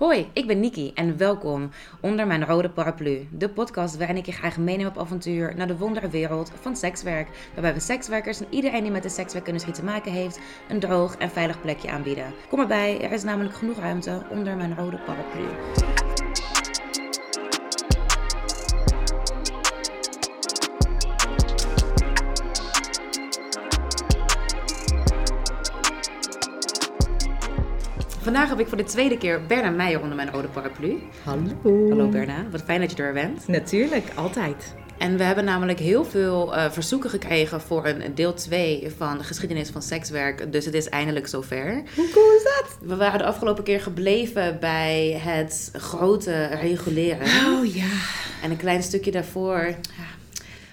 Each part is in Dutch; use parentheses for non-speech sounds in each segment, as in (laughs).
Hoi, ik ben Niki en welkom onder mijn rode paraplu. De podcast waarin ik je graag meeneem op avontuur naar de wonderwereld van sekswerk. Waarbij we sekswerkers en iedereen die met de sekswerkindustrie te maken heeft, een droog en veilig plekje aanbieden. Kom erbij, er is namelijk genoeg ruimte onder mijn rode paraplu. Vandaag heb ik voor de tweede keer Berna Meijer onder mijn rode paraplu. Hallo. Hallo Berna, wat fijn dat je er bent. Natuurlijk, altijd. En we hebben namelijk heel veel uh, verzoeken gekregen voor een deel 2 van de geschiedenis van sekswerk. Dus het is eindelijk zover. Hoe cool is dat? We waren de afgelopen keer gebleven bij het grote reguleren. Oh ja. En een klein stukje daarvoor. Ja,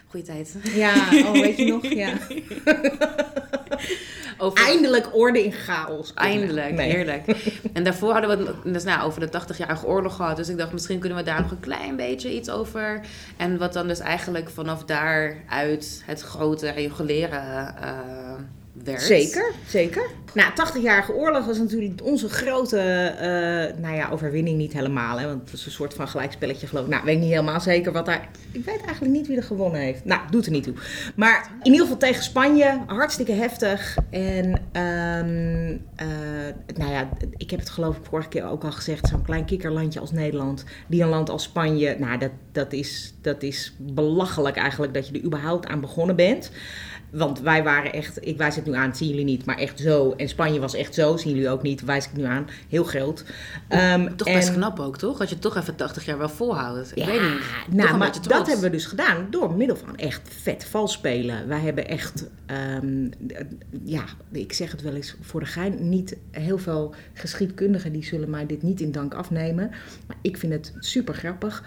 goeie tijd. Ja, oh weet je nog? Ja. (laughs) Over... Eindelijk orde in chaos. Eindelijk, nee. heerlijk. (laughs) En daarvoor hadden we het dus, nou, over de 80-jarige oorlog gehad. Dus ik dacht, misschien kunnen we daar nog een klein beetje iets over. En wat dan dus eigenlijk vanaf daaruit het grote reguleren uh, Zeker, zeker. Nou, 80-jarige oorlog was natuurlijk onze grote, uh, nou ja, overwinning niet helemaal. Hè, want het was een soort van gelijkspelletje geloof ik. Nou, weet ik niet helemaal zeker wat daar... Ik weet eigenlijk niet wie er gewonnen heeft. Nou, doet er niet toe. Maar in ieder geval tegen Spanje, hartstikke heftig. En, um, uh, nou ja, ik heb het geloof ik vorige keer ook al gezegd. Zo'n klein kikkerlandje als Nederland, die een land als Spanje... Nou, dat, dat, is, dat is belachelijk eigenlijk dat je er überhaupt aan begonnen bent. Want wij waren echt, ik wijs het nu aan, zien jullie niet, maar echt zo. En Spanje was echt zo, zien jullie ook niet, wijs ik nu aan. Heel groot. Um, toch best knap ook, toch? Dat je toch even 80 jaar wel volhoudt. Ik ja, weet niet. Nou, maar dat hebben we dus gedaan door middel van echt vet vals spelen. Wij hebben echt, um, ja, ik zeg het wel eens voor de gein, niet heel veel geschiedkundigen die zullen mij dit niet in dank afnemen. Maar ik vind het super grappig.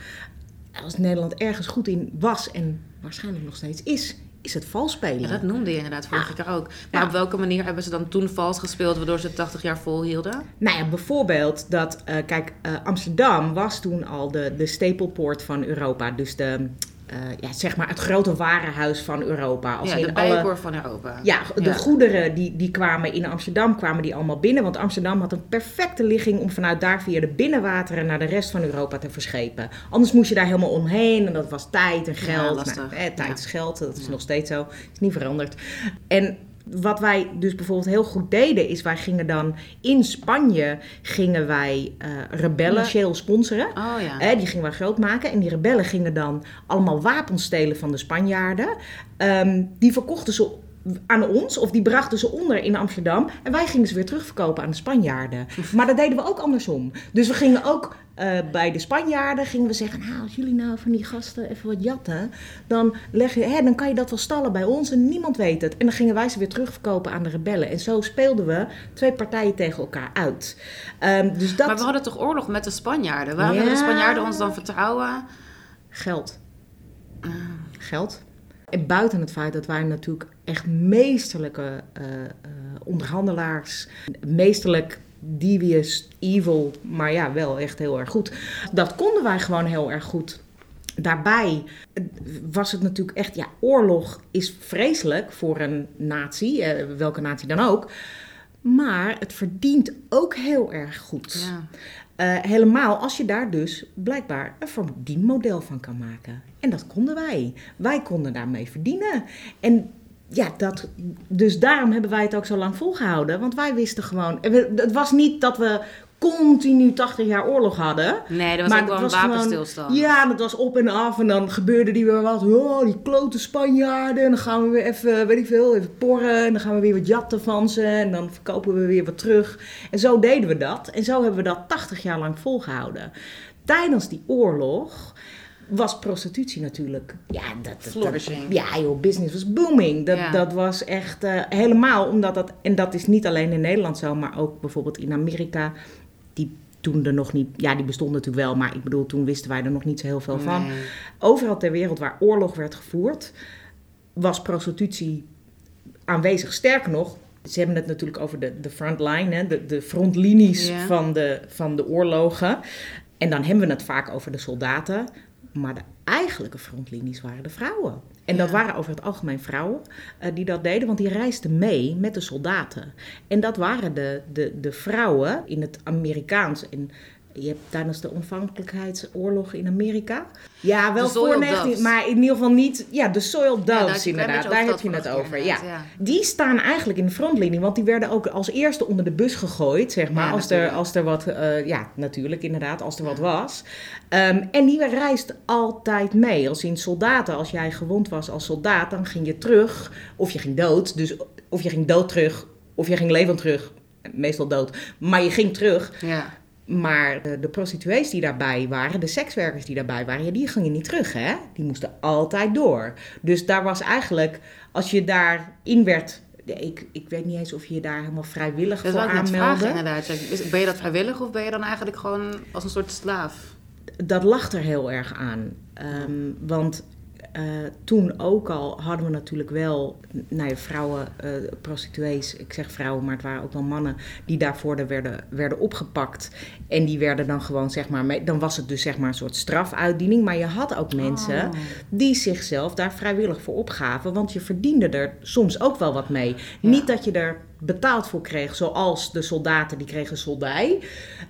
Als Nederland ergens goed in was en waarschijnlijk nog steeds is, is het vals spelen. Ja, dat noemde je inderdaad vorige keer ook. Maar op welke manier hebben ze dan toen vals gespeeld, waardoor ze 80 jaar volhielden? Nou ja, bijvoorbeeld dat, uh, kijk, uh, Amsterdam was toen al de, de stapelpoort van Europa. Dus de, uh, ja, zeg maar het grote warenhuis van Europa. Als ja, de bijpoort van Europa. Ja, de ja. goederen die, die kwamen in Amsterdam, kwamen die allemaal binnen. Want Amsterdam had een perfecte ligging om vanuit daar via de binnenwateren naar de rest van Europa te verschepen. Anders moest je daar helemaal omheen en dat was tijd en geld. Ja, nou, eh, tijd is geld, dat is nog steeds zo. is niet veranderd. En wat wij dus bijvoorbeeld heel goed deden, is wij gingen dan in Spanje gingen wij uh, rebellen Shell sponsoren. Oh, ja. eh, die gingen wij groot maken. En die rebellen gingen dan allemaal wapens stelen van de Spanjaarden. Um, die verkochten ze aan ons, of die brachten ze onder in Amsterdam. En wij gingen ze weer terugverkopen aan de Spanjaarden. (laughs) Maar dat deden we ook andersom. Dus we gingen ook uh, bij de Spanjaarden gingen we zeggen: nou, als jullie nou van die gasten even wat jatten, dan, leg je, hè, dan kan je dat wel stallen bij ons en niemand weet het. En dan gingen wij ze weer terugverkopen aan de rebellen. En zo speelden we twee partijen tegen elkaar uit. Um, dus dat... Maar we hadden toch oorlog met de Spanjaarden? Waarom ja... de Spanjaarden ons dan vertrouwen? Geld. Uh. Geld. En buiten het feit dat wij natuurlijk echt meesterlijke uh, uh, onderhandelaars, meesterlijk devious, evil, maar ja, wel echt heel erg goed. Dat konden wij gewoon heel erg goed. Daarbij was het natuurlijk echt, ja, oorlog is vreselijk voor een natie, eh, welke natie dan ook. Maar het verdient ook heel erg goed. Ja. Uh, helemaal als je daar dus blijkbaar een verdienmodel van kan maken. En dat konden wij. Wij konden daarmee verdienen. En ja, dat, dus daarom hebben wij het ook zo lang volgehouden. Want wij wisten gewoon. Het was niet dat we continu 80 jaar oorlog hadden. Nee, dat was maar ook wel een wapenstilstand. Gewoon, ja, dat was op en af. En dan gebeurde die weer wat. Oh, die klote Spanjaarden. En dan gaan we weer even, weet ik veel, even porren. En dan gaan we weer wat jatten van ze. En dan verkopen we weer wat terug. En zo deden we dat. En zo hebben we dat 80 jaar lang volgehouden. Tijdens die oorlog was prostitutie natuurlijk. Ja, dat, dat, dat ja, joh, business was booming. Dat, Ja. dat was echt uh, helemaal omdat dat, en dat is niet alleen in Nederland zo, maar ook bijvoorbeeld in Amerika, die toen er nog niet, ja, die bestond natuurlijk wel, maar ik bedoel, toen wisten wij er nog niet zo heel veel van. Overal ter wereld waar oorlog werd gevoerd, was prostitutie aanwezig. Sterker nog, ze hebben het natuurlijk over de, de frontline, hè, de, de frontlinies Ja. van, de, van de oorlogen. En dan hebben we het vaak over de soldaten. Maar de eigenlijke frontlinies waren de vrouwen. En dat waren over het algemeen vrouwen eh, die dat deden, want die reisden mee met de soldaten. En dat waren de, de, de vrouwen in het Amerikaans en je hebt tijdens de onafhankelijkheidsoorlog in Amerika. Ja, wel voor 19, doves. maar in ieder geval niet. Ja, de soil doves inderdaad. Daar heb je het over. Ja. Die staan eigenlijk in de frontlinie, want die werden ook als eerste onder de bus gegooid, zeg maar. Ja, als, er, als er wat, eh, ja, natuurlijk inderdaad, als er wat was. Ehm, en die reist altijd mee. Als in soldaten, als jij gewond was als soldaat, dan ging je terug. Of je ging dood, dus of je ging dood terug, of je ging levend terug. Meestal dood. Maar je ging terug. Ja. Maar de, de prostituees die daarbij waren, de sekswerkers die daarbij waren, ja, die gingen niet terug, hè? Die moesten altijd door. Dus daar was eigenlijk, als je daarin werd, ik, ik weet niet eens of je je daar helemaal vrijwillig Dat voor aanmeldde. inderdaad. Ja, is- Ben je dat vrijwillig of ben je dan eigenlijk gewoon als een soort slaaf? Dat lag er heel erg aan. Ehm, want eh, toen ook al hadden we natuurlijk wel nou ja, vrouwen, eh, prostituees, ik zeg vrouwen, maar het waren ook wel mannen, die daarvoor de werden, werden opgepakt. En die werden dan gewoon, zeg maar, mee- dan was het dus zeg maar een soort strafuitdiening. Maar je had ook mensen Oh. die zichzelf daar vrijwillig voor opgaven. Want je verdiende er soms ook wel wat mee. Ja. Niet dat je er betaald voor kreeg, zoals de soldaten die kregen soldij.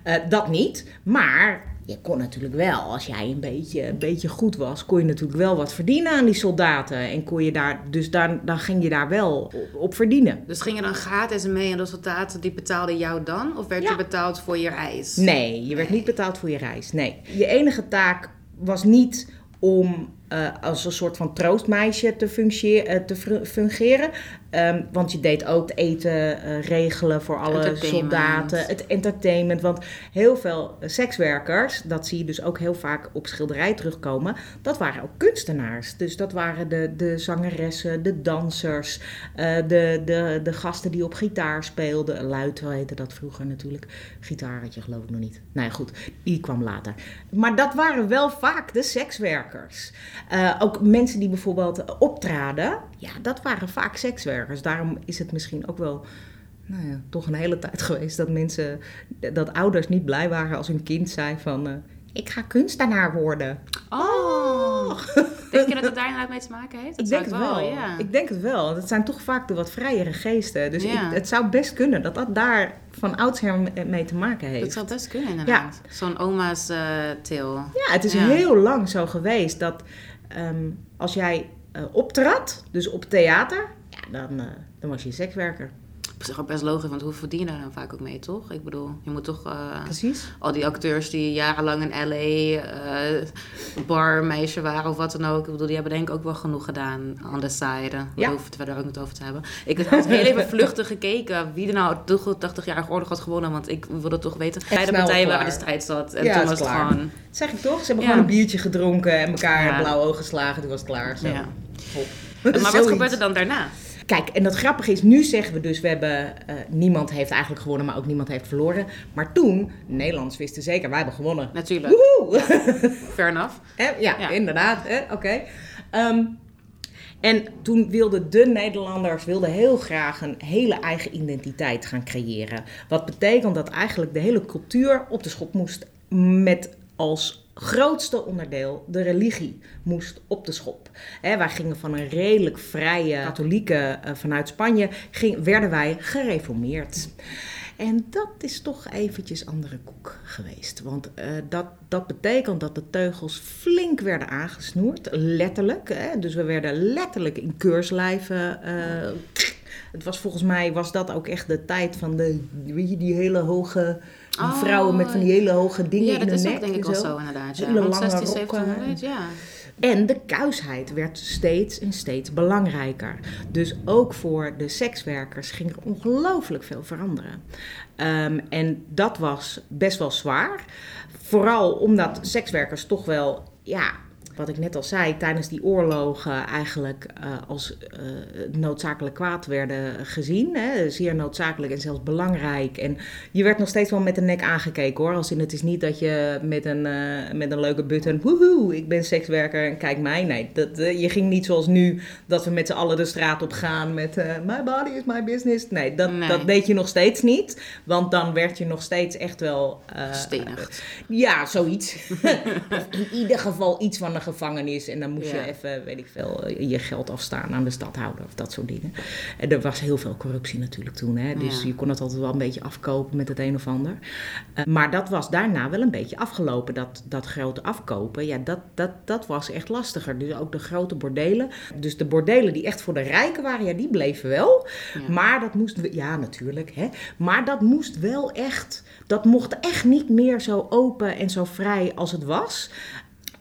Eh, dat niet. Maar je kon natuurlijk wel, als jij een beetje, een beetje goed was, kon je natuurlijk wel wat verdienen aan die soldaten. En kon je daar, dus dan, dan ging je daar wel op, verdienen. Dus ging je dan gratis mee en de soldaten die betaalden jou dan? Of werd Ja. je betaald voor je reis? Nee, je werd niet betaald voor je reis. Nee. Je enige taak was niet om eh, als een soort van troostmeisje te, eh, te fungeren. Ehm, want je deed ook het eten eh, regelen voor alle soldaten. Het entertainment. Want heel veel eh, sekswerkers, dat zie je dus ook heel vaak op schilderij terugkomen. Dat waren ook kunstenaars. Dus dat waren de, de zangeressen, de dansers, eh, de, de, de gasten die op gitaar speelden. Luid heette dat vroeger natuurlijk. Gitaar had je geloof ik nog niet. Nou ja, goed, die kwam later. Maar dat waren wel vaak de sekswerkers. Ook mensen die bijvoorbeeld optraden, ja, dat waren vaak sekswerkers. Daarom is het misschien ook wel, nou ja, toch een hele tijd (laughs) geweest dat mensen, dat ouders niet blij waren als hun kind zei van, eh, ik ga kunstenaar worden. Oh. (laughs) Denk je dat het (laughs) daar inderdaad mee te maken heeft? Dat ik denk het wel. ja. Ik denk het wel. Het zijn toch vaak de wat vrijere geesten. Dus Ja. ik, het zou best kunnen dat dat daar van oudsher mee te maken heeft. Dat zou best kunnen inderdaad. Zo'n oma's eh til. Ja, het is Ja. heel lang zo geweest dat ehm, als jij eh, optrad, dus op theater, ja, dan, dan was je sekswerker. Op zich ook best logisch, want hoe verdien je daar dan vaak ook mee, toch? Ik bedoel, je moet toch... eh, Precies. al die acteurs die jarenlang in L.A. eh barmeisje waren of wat dan ook. Ik bedoel, die hebben denk ik ook wel genoeg gedaan the side. We Ja. hoeven het verder ook niet over te hebben. Ik heb heel even (laughs) vluchtig gekeken wie er nou de 80-jarige oorlog had gewonnen. Want ik wilde toch weten. Beide partijen waren de strijd zat. En Ja, toen is was het klaar. gewoon... Dat zeg ik toch? Ze hebben Ja. gewoon een biertje gedronken en elkaar blauwe ogen geslagen. Toen was het klaar. Zo. Ja. Hop. Maar wat gebeurt er dan daarna? Kijk, en dat grappige is, nu zeggen we dus, we hebben, eh, niemand heeft eigenlijk gewonnen, maar ook niemand heeft verloren. Maar toen, Nederlands wisten zeker, wij hebben gewonnen. Natuurlijk. Woehoe! (laughs) Fair enough. Hè? Ja, Ja. inderdaad. Oké. Ehm, en toen wilden de Nederlanders wilden heel graag een hele eigen identiteit gaan creëren. Wat betekent dat eigenlijk de hele cultuur op de schop moest met als grootste onderdeel de religie moest op de schop. Hè, wij gingen van een redelijk vrije katholieke eh, vanuit Spanje, werden wij gereformeerd. En dat is toch eventjes andere koek geweest. Want eh, dat, dat betekent dat de teugels flink werden aangesnoerd. Letterlijk. Hè? Dus we werden letterlijk in keurslijven. eh, het was volgens mij was dat ook echt de tijd van de, weet je, die hele hoge Oh, vrouwen met van die hele hoge dingen Ja, in dat de is nek. ook denk en ik wel zo inderdaad. Ja. Hele lange 16, rokken. 1700, ja. En de kuisheid werd steeds en steeds belangrijker. Dus ook voor de sekswerkers ging er ongelooflijk veel veranderen. Ehm, en dat was best wel zwaar. Vooral omdat sekswerkers toch wel, ja, wat ik net al zei, tijdens die oorlogen eigenlijk eh, als eh, noodzakelijk kwaad werden gezien. Hè? Zeer noodzakelijk en zelfs belangrijk. En je werd nog steeds wel met de nek aangekeken hoor. Als in het is niet dat je met een, eh, met een leuke button, woehoe, ik ben sekswerker en kijk mij. Nee, dat, je ging niet zoals nu, dat we met z'n allen de straat op gaan met my body is my business. Nee dat, Nee. dat deed je nog steeds niet. Want dan werd je nog steeds echt wel... Stenigd. ja, zoiets. of (laughs) in ieder geval iets van een gevangenis en dan moest Ja. je even, weet ik veel, eh, je geld afstaan aan de stadhouder of dat soort dingen. En er was heel veel corruptie natuurlijk toen, hè? dus Ja. je kon het altijd wel een beetje afkopen met het een of ander. Eh, maar dat was daarna wel een beetje afgelopen, dat, dat grote afkopen. Ja, dat, dat, dat was echt lastiger. Dus ook de grote bordelen. Dus de bordelen die echt voor de rijken waren, ja, die bleven wel. Ja. Maar dat moest, ja natuurlijk, hè. Maar dat moest wel echt, dat mocht echt niet meer zo open en zo vrij als het was.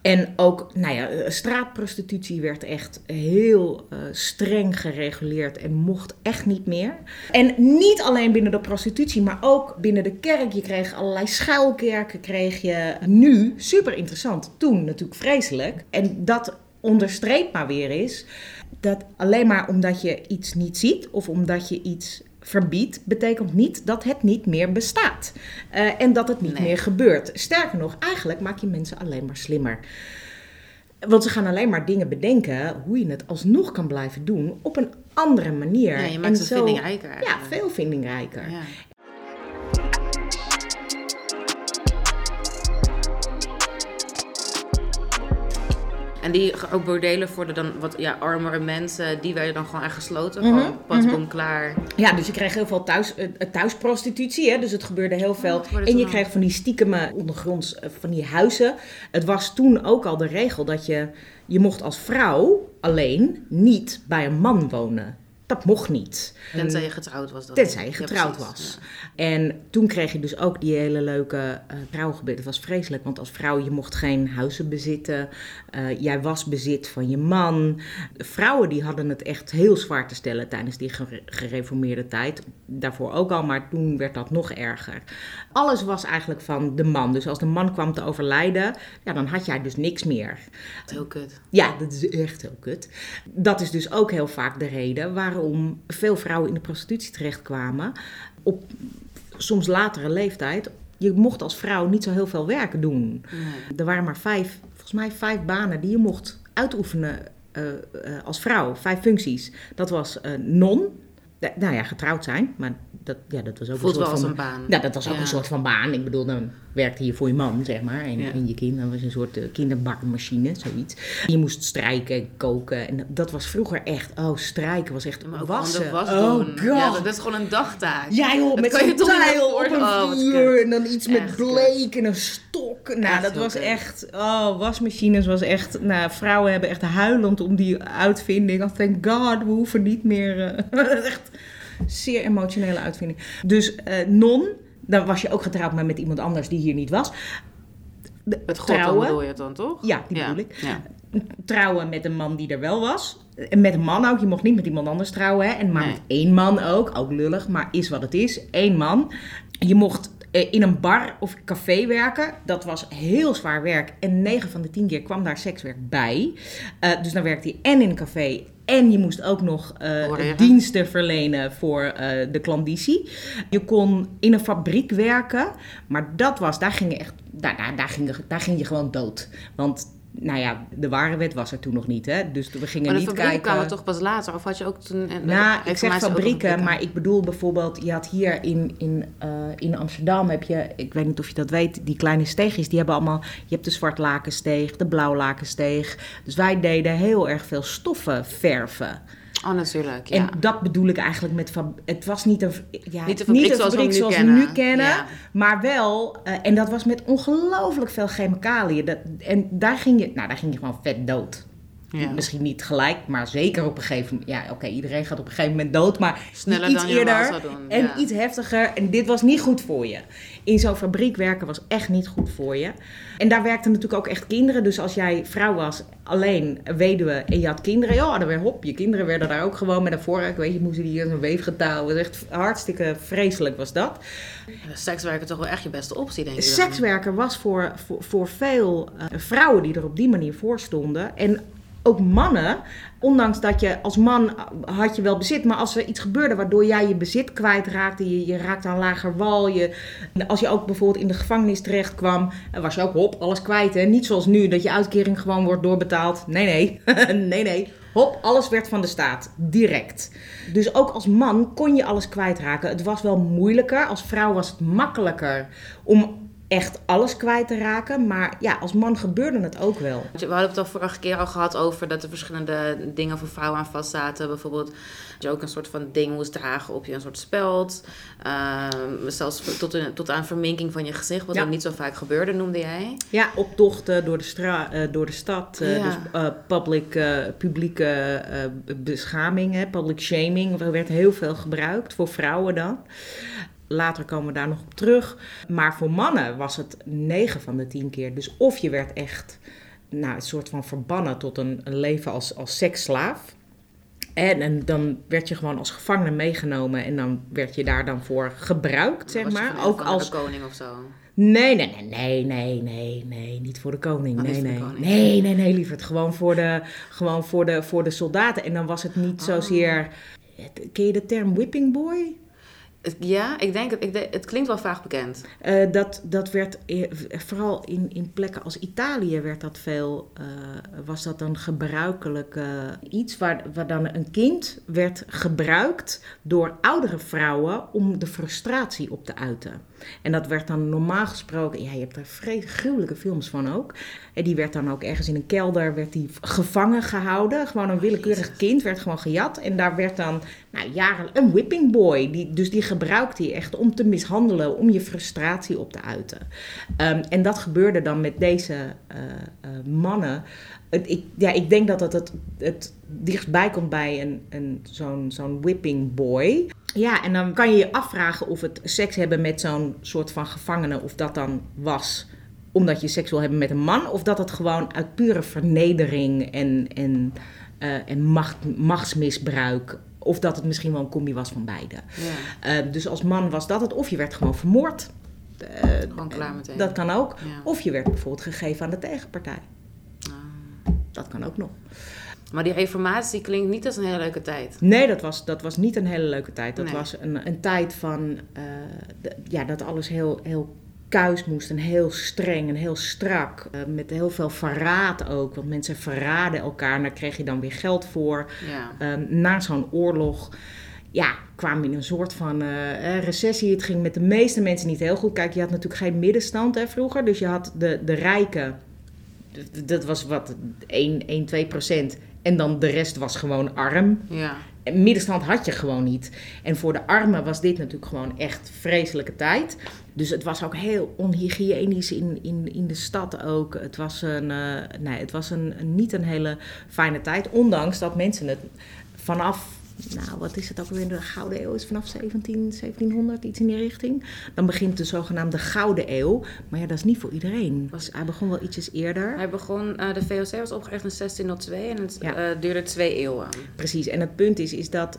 En ook, nou ja, eh, straatprostitutie werd echt heel eh, streng gereguleerd en mocht echt niet meer. En niet alleen binnen de prostitutie, maar ook binnen de kerk. Je kreeg allerlei schuilkerken, kreeg je nu, super interessant, toen natuurlijk vreselijk. En dat onderstreept maar weer is dat alleen maar omdat je iets niet ziet of omdat je iets verbiedt, betekent niet dat het niet meer bestaat. Eh, en dat het niet Nee. meer gebeurt. Sterker nog, eigenlijk maak je mensen alleen maar slimmer. Want ze gaan alleen maar dingen bedenken hoe je het alsnog kan blijven doen op een andere manier. Ja, je maakt En ze vindingrijker Ja, veel vindingrijker. Ja. En die ook bordelen voor de dan wat ja, armere mensen, die werden dan gewoon echt gesloten. Mhm, Gewoon pasboom klaar. Ja, dus je kreeg heel veel thuis, eh, thuisprostitutie. Hè? Dus het gebeurde heel veel. en je kreeg van die stiekeme ondergronds eh, van die huizen. Het was toen ook al de regel dat je... Je mocht als vrouw alleen niet bij een man wonen. Dat mocht niet. Tenzij je getrouwd was. Dat Tenzij je getrouwd was. ja. En toen kreeg je dus ook die hele leuke eh trouwgebied. Het was vreselijk, want als vrouw je mocht geen huizen bezitten. Eh, jij was bezit van je man. Vrouwen die hadden het echt heel zwaar te stellen tijdens die gere- gereformeerde tijd. Daarvoor ook al, maar toen werd dat nog erger. Alles was eigenlijk van de man. Dus als de man kwam te overlijden, ja, dan had jij dus niks meer. Heel kut. Ja, dat is echt heel kut. Dat is dus ook heel vaak de reden waarom veel vrouwen in de prostitutie terechtkwamen. Op soms latere leeftijd. Je mocht als vrouw niet zo heel veel werk doen. Nee. Er waren maar vijf, volgens mij vijf banen die je mocht uitoefenen eh, eh, als vrouw. Vijf functies. Dat was eh, non. Nou ja, getrouwd zijn. Maar dat, ja, dat was ook Voelt een wel soort als van... een baan. Ja, dat was ook Ja. een soort van baan. Ik bedoel, dan werkte je voor je man, zeg maar. En, Ja. en je kind, dat was een soort eh, kinderbakkenmachine, zoiets. Je moest strijken, koken. En dat was vroeger echt... Oh, strijken was echt Maar ook wassen. was oh doen. god. Ja, dat is gewoon een dagtaak. Ja joh, Dat met zo'n niet tijl op? Oh, een wat vuur en dan iets met bleek en een stok. Nou, Echt dat was kut. echt... Oh, wasmachines was echt... Nou, vrouwen hebben echt huilend om die uitvinding. Oh, thank god, we hoeven niet meer... eh, (laughs) echt zeer emotionele uitvinding. Dus eh, non, dan was je ook getrouwd maar met iemand anders die hier niet was. De- Met God trouwen, bedoel je het dan, toch? Ja, die ja. bedoel ik. Ja. trouwen met een man die er wel was. En met een man ook. Je mocht niet met iemand anders trouwen. Hè? En maar Nee. met één man ook. Ook lullig, maar is wat het is. Eén man. Je mocht eh, in een bar of café werken. Dat was heel zwaar werk. En 9 van de 10 keer kwam daar sekswerk bij. Eh, dus dan werkte je en in een café. En je moest ook nog eh, diensten verlenen voor eh, de klandizie. Je kon in een fabriek werken. Maar dat was, daar ging je echt, daar, daar, daar, ging, je, daar ging je gewoon dood. Want, nou ja, de ware wet was er toen nog niet, hè. Dus we gingen Maar de niet fabrieken kijken... kwamen toch pas later? Of had je ook toen... eh, Nou, ik zeg fabrieken, maar ik bedoel bijvoorbeeld, je had hier in, in, eh, in Amsterdam heb je, ik weet niet of je dat weet, die kleine steegjes, die hebben allemaal, je hebt de zwartlakensteeg, de blauwlakensteeg. Dus wij deden heel erg veel stoffen verven. Oh, natuurlijk, ja. En dat bedoel ik eigenlijk met, het was niet een, ja, Niet de fabriek zoals we nu zoals we kennen. nu kennen, Ja. maar wel, eh, en dat was met ongelooflijk veel chemicaliën. Dat, en daar ging, je, nou, daar ging je gewoon vet dood. Ja. Misschien niet gelijk, maar zeker op een gegeven moment. Ja, oké, iedereen gaat op een gegeven moment dood, maar Sneller iets dan je eerder doen, en ja. iets heftiger. En dit was niet goed voor je. In zo'n fabriek werken was echt niet goed voor je. En daar werkten natuurlijk ook echt kinderen. Dus als jij vrouw was, alleen weduwe en je had kinderen, ja, dan weer hop, je kinderen werden daar ook gewoon met een vork, weet je, moesten die in een weefgetouw. Het was echt hartstikke vreselijk was dat. Sekswerken toch wel echt je beste optie, denk ik dan. Sekswerker was voor, voor, voor veel eh, vrouwen die er op die manier voor stonden. En ook mannen, ondanks dat je als man had je wel bezit, maar als er iets gebeurde waardoor jij je bezit kwijtraakte, je, je raakte aan lager wal, je, als je ook bijvoorbeeld in de gevangenis terecht kwam, was je ook hop, alles kwijt. Hè? Niet zoals nu, dat je uitkering gewoon wordt doorbetaald. Nee, nee, (laughs) nee, nee. Hop, alles werd van de staat, direct. Dus ook als man kon je alles kwijtraken. Het was wel moeilijker. Als vrouw was het makkelijker om echt alles kwijt te raken. Maar ja, als man gebeurde het ook wel. We hadden het al vorige keer al gehad over dat er verschillende dingen voor vrouwen aan vast zaten. Bijvoorbeeld dat je ook een soort van ding moest dragen op je, een soort speld. Ehm, zelfs tot, een, tot aan verminking van je gezicht, wat Ja. dan niet zo vaak gebeurde, noemde jij. Ja, optochten door de, stra eh, door de stad. Ja. Dus eh, public, publieke beschaming, hè, public shaming. Er werd heel veel gebruikt, voor vrouwen dan. Later komen we daar nog op terug. Maar voor mannen was het 9 van de 10 keer. Dus of je werd echt nou, een soort van verbannen tot een, een leven als, als seksslaaf. En, en dan werd je gewoon als gevangene meegenomen en dan werd je daar dan voor gebruikt, zeg maar. Ook als de koning of zo. Nee, nee, nee, nee, nee, nee, nee, niet voor de koning. Oh, Nee, de nee. koning. Nee, nee, nee, lieverd. Gewoon voor de, gewoon voor de, voor de soldaten. En dan was het niet Oh. zozeer... Ken je de term whipping boy? Ja, ik denk het. Ik denk, het klinkt wel vaag bekend. Eh, dat, dat werd eh, vooral in, in plekken als Italië werd dat veel, eh, was dat dan gebruikelijk iets waar, waar dan een kind werd gebruikt door oudere vrouwen om de frustratie op te uiten. En dat werd dan normaal gesproken, ja, je hebt er gruwelijke films van ook. En die werd dan ook ergens in een kelder werd die gevangen gehouden. Gewoon een willekeurig kind werd gewoon gejat. En daar werd dan nou, jaren een whipping boy. Die, dus die gebruikte hij echt om te mishandelen, om je frustratie op te uiten. Ehm, en dat gebeurde dan met deze eh, eh, mannen. Ik, ja, ik denk dat het het, het dichtstbij komt bij een, een, zo'n zo'n whipping boy. Ja, en dan kan je je afvragen of het seks hebben met zo'n soort van gevangene, of dat dan was omdat je seks wil hebben met een man, of dat het gewoon uit pure vernedering en, en, eh, en macht, machtsmisbruik, of dat het misschien wel een combi was van beide. Ja. Eh, dus als man was dat het, of je werd gewoon vermoord. Eh, Gewoon klaar meteen. Dat kan ook. Ja. Of je werd bijvoorbeeld gegeven aan de tegenpartij. Ah. Dat kan ook nog. Maar die reformatie klinkt niet als een hele leuke tijd. Nee, dat was, dat was niet een hele leuke tijd. Dat Nee. was een, een tijd van eh, ja, dat alles heel, heel kuis moest en heel streng en heel strak. Eh, met heel veel verraad ook. Want mensen verraden elkaar en daar kreeg je dan weer geld voor. Ja. Ehm, na zo'n oorlog ja, kwamen we in een soort van eh, eh, recessie. Het ging met de meeste mensen niet heel goed. Kijk, je had natuurlijk geen middenstand hè, vroeger. Dus je had de, de rijken, dat was wat, 1, 1 2 procent. En dan de rest was gewoon arm. Ja. En middenstand had je gewoon niet. En voor de armen was dit natuurlijk gewoon echt vreselijke tijd. Dus het was ook heel onhygiënisch in, in, in de stad ook. Het was, een, eh, nee, het was een- niet een hele fijne tijd. Ondanks dat mensen het vanaf, nou wat is het ook weer, de Gouden Eeuw is vanaf 17, 1700, iets in die richting. Dan begint de zogenaamde Gouden Eeuw. Maar ja, dat is niet voor iedereen. Was- hij begon wel ietsjes eerder. Hij begon, eh, de VOC was opgericht in 1602 en het Ja. eh, duurde twee eeuwen. Precies, en het punt is, is dat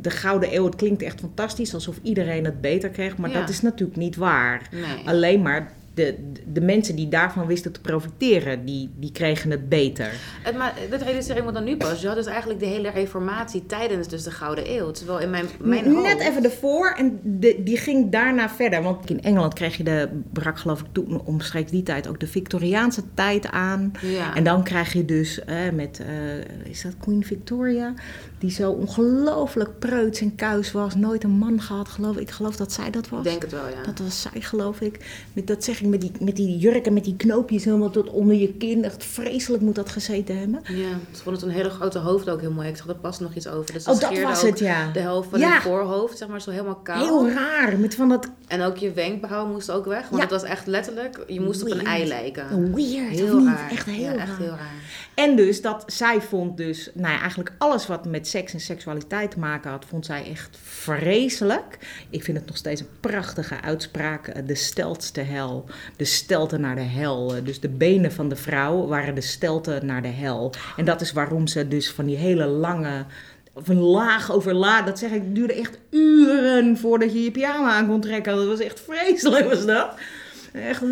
de Gouden Eeuw, het klinkt echt fantastisch, alsof iedereen het beter kreeg, maar Ja. dat is natuurlijk niet waar. Nee. Alleen maar de, de mensen die daarvan wisten te profiteren, die, die kregen het beter. Het, maar dat realiseer ik me dan nu pas. Je had dus eigenlijk de hele reformatie tijdens dus de Gouden Eeuw. Terwijl in mijn, mijn Net hoofd- even ervoor en de, die ging daarna verder. Want in Engeland kreeg je de, brak geloof ik toen omstreeks die tijd ook de Victoriaanse tijd aan. Ja. En dan krijg je dus eh, met, eh, is dat Queen Victoria? Die zo ongelooflijk preuts en kuis was. Nooit een man gehad, geloof ik. Ik geloof dat zij dat was. Ik denk het wel, ja. Dat was zij, geloof ik. Met, dat zeg ik met die, met die jurken, met die knoopjes helemaal tot onder je kin. Echt vreselijk moet dat gezeten hebben. Ja, ze vonden toen een hele grote hoofd ook heel mooi. Ik zag er pas nog iets over. Dus Oh, dat was het, ja. De helft van Ja. je voorhoofd, zeg maar, zo helemaal kaal. Heel raar, met van dat En ook je wenkbrauw moest ook weg. Want Ja. het was echt letterlijk, je moest op een ei lijken. weird, Heel raar. Echt heel ja, echt heel raar. En dus dat zij vond dus, nou ja, eigenlijk alles wat met seks en seksualiteit te maken had, vond zij echt vreselijk. Ik vind het nog steeds een prachtige uitspraak. eh, De steltste hel, de stelte naar de hel. Eh, Dus de benen van de vrouw waren de stelte naar de hel. En dat is waarom ze dus van die hele lange, of een laag over laag, dat zeg ik, duurde echt uren voordat je je pyjama aan kon trekken. Dat was echt vreselijk, was dat. Echt,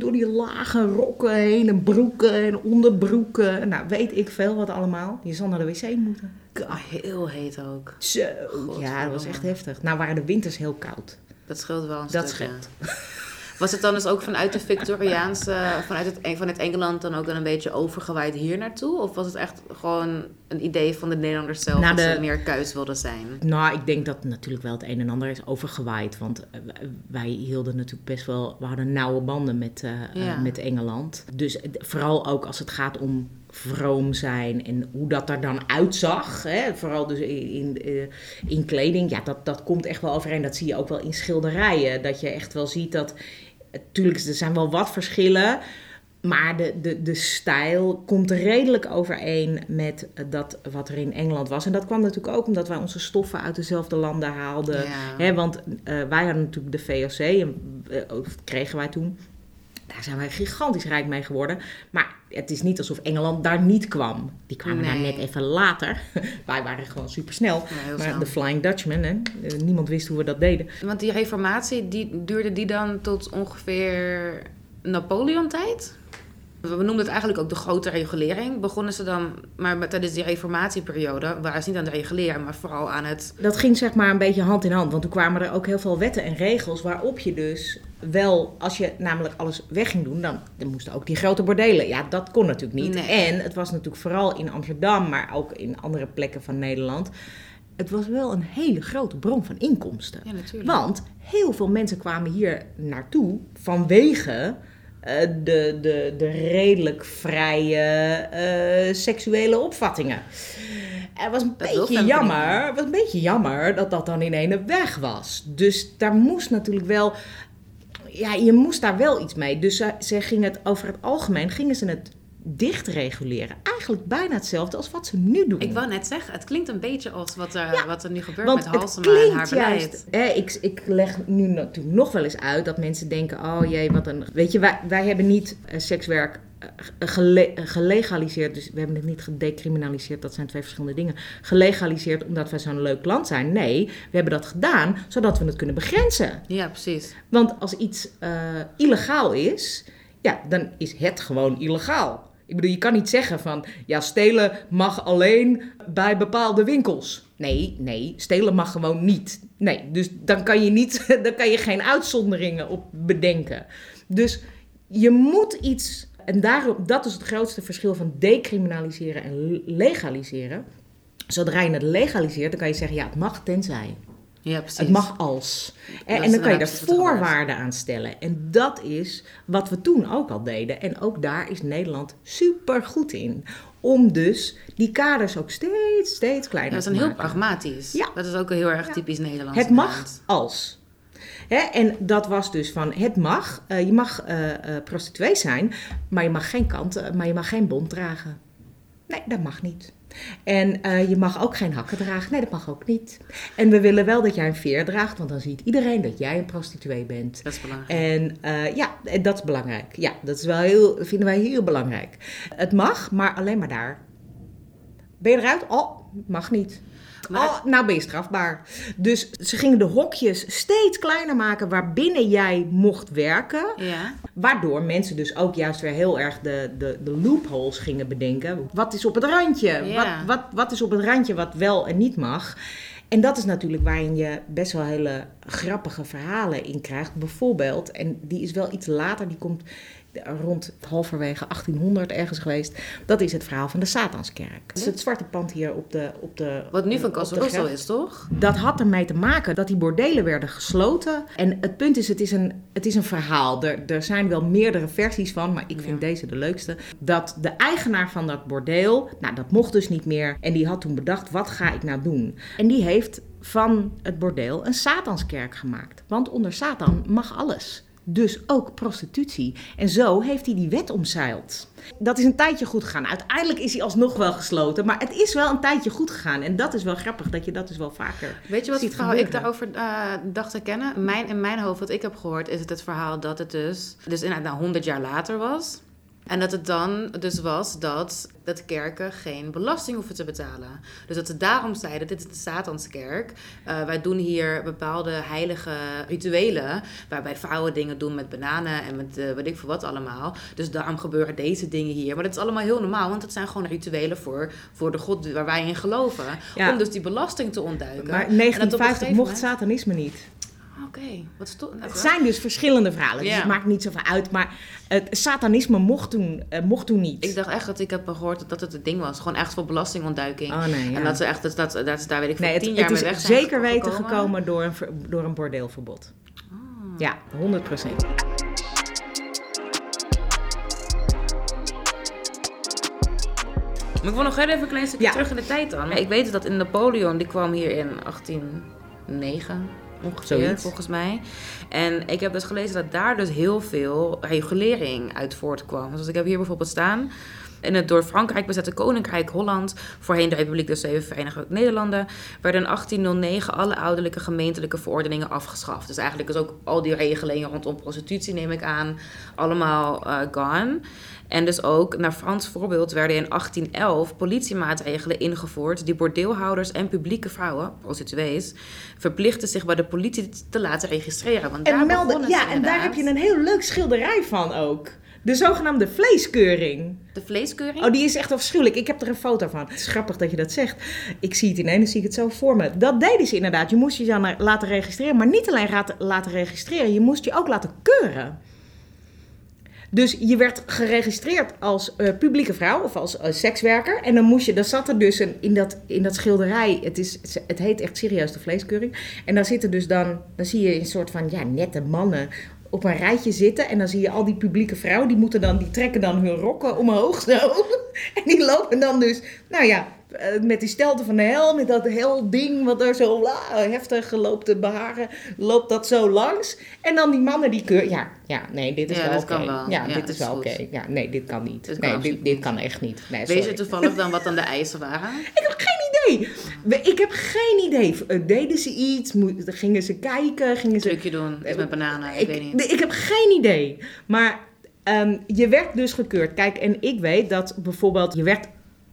door die lage rokken heen en broeken en onderbroeken. Nou, weet ik veel wat allemaal. Je zal naar de wc moeten. Ah, heel heet ook. Zo. Ja, dat was echt heftig. Nou waren de winters heel koud. Dat scheelt wel een Dat stuk, scheelt. ja. (laughs) Was het dan dus ook vanuit de Victoriaanse, vanuit, het, vanuit Engeland dan ook dan een beetje overgewaaid hier naartoe? Of was het echt gewoon een idee van de Nederlanders zelf Nou, dat ze meer keus wilden zijn? Nou, ik denk dat natuurlijk wel het een en ander is overgewaaid. Want eh, wij hielden natuurlijk best wel... We hadden nauwe banden met, eh, eh, Ja. met Engeland. Dus eh, vooral ook als het gaat om vroom zijn en hoe dat er dan uitzag. Hè? Vooral dus in, in, eh, in kleding. Ja, dat, dat komt echt wel overeen. Dat zie je ook wel in schilderijen. Dat je echt wel ziet dat... Tuurlijk, er zijn wel wat verschillen... Maar de, de, de stijl komt redelijk overeen met dat wat er in Engeland was. En dat kwam natuurlijk ook omdat wij onze stoffen uit dezelfde landen haalden. Ja. Hè, want eh, wij hadden natuurlijk de VOC, en eh, kregen wij toen. Daar zijn wij gigantisch rijk mee geworden. Maar het is niet alsof Engeland daar niet kwam. Die kwamen daar net even later. (laughs) wij waren gewoon supersnel. Ja, maar snel. de Flying Dutchman, hè? eh, niemand wist hoe we dat deden. Want die reformatie, die, duurde die dan tot ongeveer Napoleon-tijd? We noemden het eigenlijk ook de grote regulering. Begonnen ze dan, maar met- tijdens die reformatieperiode waren ze niet aan het reguleren, maar vooral aan het... Dat ging zeg maar een beetje hand in hand. Want toen kwamen er ook heel veel wetten en regels waarop je dus wel, als je namelijk alles weg ging doen, dan, dan moesten ook die grote bordelen. Ja, dat kon natuurlijk niet. Nee. En het was natuurlijk vooral in Amsterdam, maar ook in andere plekken van Nederland. Het was wel een hele grote bron van inkomsten. Ja, natuurlijk. Want heel veel mensen kwamen hier naartoe vanwege de, de, de redelijk vrije eh, seksuele opvattingen. Het was een Dat beetje jammer, was een beetje jammer dat dat dan in ene weg was. Dus daar moest natuurlijk wel, ja, je moest daar wel iets mee. Dus ze, ze gingen het over het algemeen, gingen ze het dicht reguleren. Eigenlijk bijna hetzelfde als wat ze nu doen. Ik wou net zeggen, het klinkt een beetje als wat er, wat er nu gebeurt met Halsema en haar beleid. juist. Hè, ik, ik leg nu natuurlijk nog wel eens uit dat mensen denken: oh jee, wat een. Weet je, wij, wij hebben niet eh, sekswerk eh, gele- eh, gelegaliseerd. Dus we hebben het niet gedecriminaliseerd. Dat zijn twee verschillende dingen. Gelegaliseerd omdat wij zo'n leuk land zijn. Nee, we hebben dat gedaan zodat we het kunnen begrenzen. Ja, precies. Want als iets illegaal is, ja, dan is het gewoon illegaal. Ik bedoel, je kan niet zeggen van, ja, stelen mag alleen bij bepaalde winkels. Nee, nee, stelen mag gewoon niet. Nee, dus dan kan je, niet, (laughs) dan kan je geen uitzonderingen op bedenken. Dus je moet iets, en daarom, dat is het grootste verschil van decriminaliseren en legaliseren. Zodra je het legaliseert, dan kan je zeggen, ja, het mag tenzij. Ja, precies. Het mag als. En, dan kan je er voorwaarden aan stellen. En dat is wat we toen ook al deden. En ook daar is Nederland super goed in. Om dus die kaders ook steeds, steeds Ja, kleiner dat is te een heel maken. pragmatisch. Ja. Dat is ook heel erg typisch Nederlands. Het mag als. Hè, en dat was dus van, het mag, eh, je mag eh, prostituee zijn, maar je mag geen kanten, maar je mag geen bont dragen. Nee, dat mag niet. En eh, je mag ook geen hakken dragen. Nee, dat mag ook niet. En we willen wel dat jij een veer draagt, want dan ziet iedereen dat jij een prostituee bent. Dat is belangrijk. En eh, ja, en dat is belangrijk. Ja, dat is wel heel, vinden wij heel belangrijk. Het mag, maar alleen maar daar. Ben je eruit? Oh, mag niet. Maar- oh, nou ben je strafbaar. Dus ze gingen de hokjes steeds kleiner maken waarbinnen jij mocht werken. Ja. Waardoor mensen dus ook juist weer heel erg de, de, de loopholes gingen bedenken. Wat is op het randje? Ja. Wat, wat, wat is op het randje wat wel en niet mag? En dat is natuurlijk waarin je best wel hele grappige verhalen in krijgt. Bijvoorbeeld, en die is wel iets later, die komt rond halverwege 1800 ergens geweest. Dat is het verhaal van de Satanskerk. Dat is het zwarte pand hier op de... Op de Wat nu van gracht. is, toch? Dat had ermee te maken dat die bordelen werden gesloten. En het punt is, het is een, het is een verhaal. Er, er zijn wel meerdere versies van, maar ik vind Ja. deze de leukste. Dat de eigenaar van dat bordeel, nou dat mocht dus niet meer. En die had toen bedacht, wat ga ik nou doen? En die heeft van het bordeel een Satanskerk gemaakt. Want onder Satan mag alles. Dus ook prostitutie. En zo heeft hij die wet omzeild. Dat is een tijdje goed gegaan. Uiteindelijk is hij alsnog wel gesloten. Maar het is wel een tijdje goed gegaan. En dat is wel grappig dat je dat dus wel vaker Weet je wat ziet het verhaal ik daarover eh, dacht te kennen? Mijn, in mijn hoofd, wat ik heb gehoord, is het het verhaal dat het dus, dus inderdaad nou, 100 jaar later was. En dat het dan dus was dat, dat kerken geen belasting hoeven te betalen. Dus dat ze daarom zeiden, dit is de Satanskerk. Eh, wij doen hier bepaalde heilige rituelen. Waarbij vrouwen dingen doen met bananen en met eh weet ik veel wat allemaal. Dus daarom gebeuren deze dingen hier. Maar dat is allemaal heel normaal, want het zijn gewoon rituelen voor, voor de God waar wij in geloven. Ja. Om dus die belasting te ontduiken. Maar En dat op een 1950 gegeven mocht satanisme niet. Oké, wat is toch? Het zijn dus verschillende verhalen, dus het maakt niet zoveel uit. Maar het satanisme mocht toen, eh, mocht toen niet. Ik dacht echt dat ik heb gehoord dat het het ding was. Gewoon echt voor belastingontduiking. Oh nee, ja. En dat ze echt, dat, dat, dat ze daar weet ik voor nee, het, tien jaar het mee weg zijn zeker weten gekomen. door een, door een bordeelverbod. Ah. Ja, 100 procent. Maar ik wil nog even een klein stukje Ja. terug in de tijd dan. Ik weet dat in Napoleon, die kwam hier in 1809 ongeveer, Zoiets. volgens mij. En ik heb dus gelezen dat daar dus heel veel regulering uit voortkwam. Dus ik heb hier bijvoorbeeld staan... In het door Frankrijk bezette Koninkrijk Holland, voorheen de Republiek des Zeven Verenigde Nederlanden, werden in 1809 alle ouderlijke gemeentelijke verordeningen afgeschaft. Dus eigenlijk is ook al die regelingen rondom prostitutie, neem ik aan, allemaal eh, gone. En dus ook, naar Frans voorbeeld, werden in 1811 politiemaatregelen ingevoerd die bordeelhouders en publieke vrouwen, prostituees, verplichten zich bij de politie te laten registreren. Want daar En, melden, begonnen ja, en daar heb je een heel leuk schilderij van ook. De zogenaamde vleeskeuring. De vleeskeuring? Oh, die is echt afschuwelijk. Ik heb er een foto van. Het is grappig dat je dat zegt. Ik zie het ineens, zie ik het zo voor me. Dat deden ze inderdaad. Je moest je dan laten registreren. Maar niet alleen laten registreren, je moest je ook laten keuren. Dus je werd geregistreerd als eh, publieke vrouw of als eh, sekswerker. En dan moest je, dan zat er dus een, in, dat, in dat schilderij, het, is, het heet echt serieus de vleeskeuring. En daar zitten dus dan, dan zie je een soort van ja, nette mannen op een rijtje zitten. En dan zie je al die publieke vrouwen, die, moeten dan, die trekken dan hun rokken omhoog zo. (laughs) En die lopen dan dus, nou ja, met die stelte van de hel, met dat hel ding wat er zo la, heftig geloopte beharen, loopt dat zo langs. En dan die mannen die keur, ja, ja, nee, dit is Ja, wel oké. Ja, Ja, dit is wel oké. Ja, nee, dit kan niet. Dit kan nee, dit, dit kan echt niet. Nee, Weet je toevallig dan wat dan de (laughs) eisen waren? Ik heb geen idee. Ik heb geen idee. Eh, Deden ze iets? Gingen ze kijken? Gingen ze... Trucje doen, iets met bananen, ik, weet niet. Ik heb geen idee. Maar ehm, je werd dus gekeurd. Kijk, en ik weet dat bijvoorbeeld je werd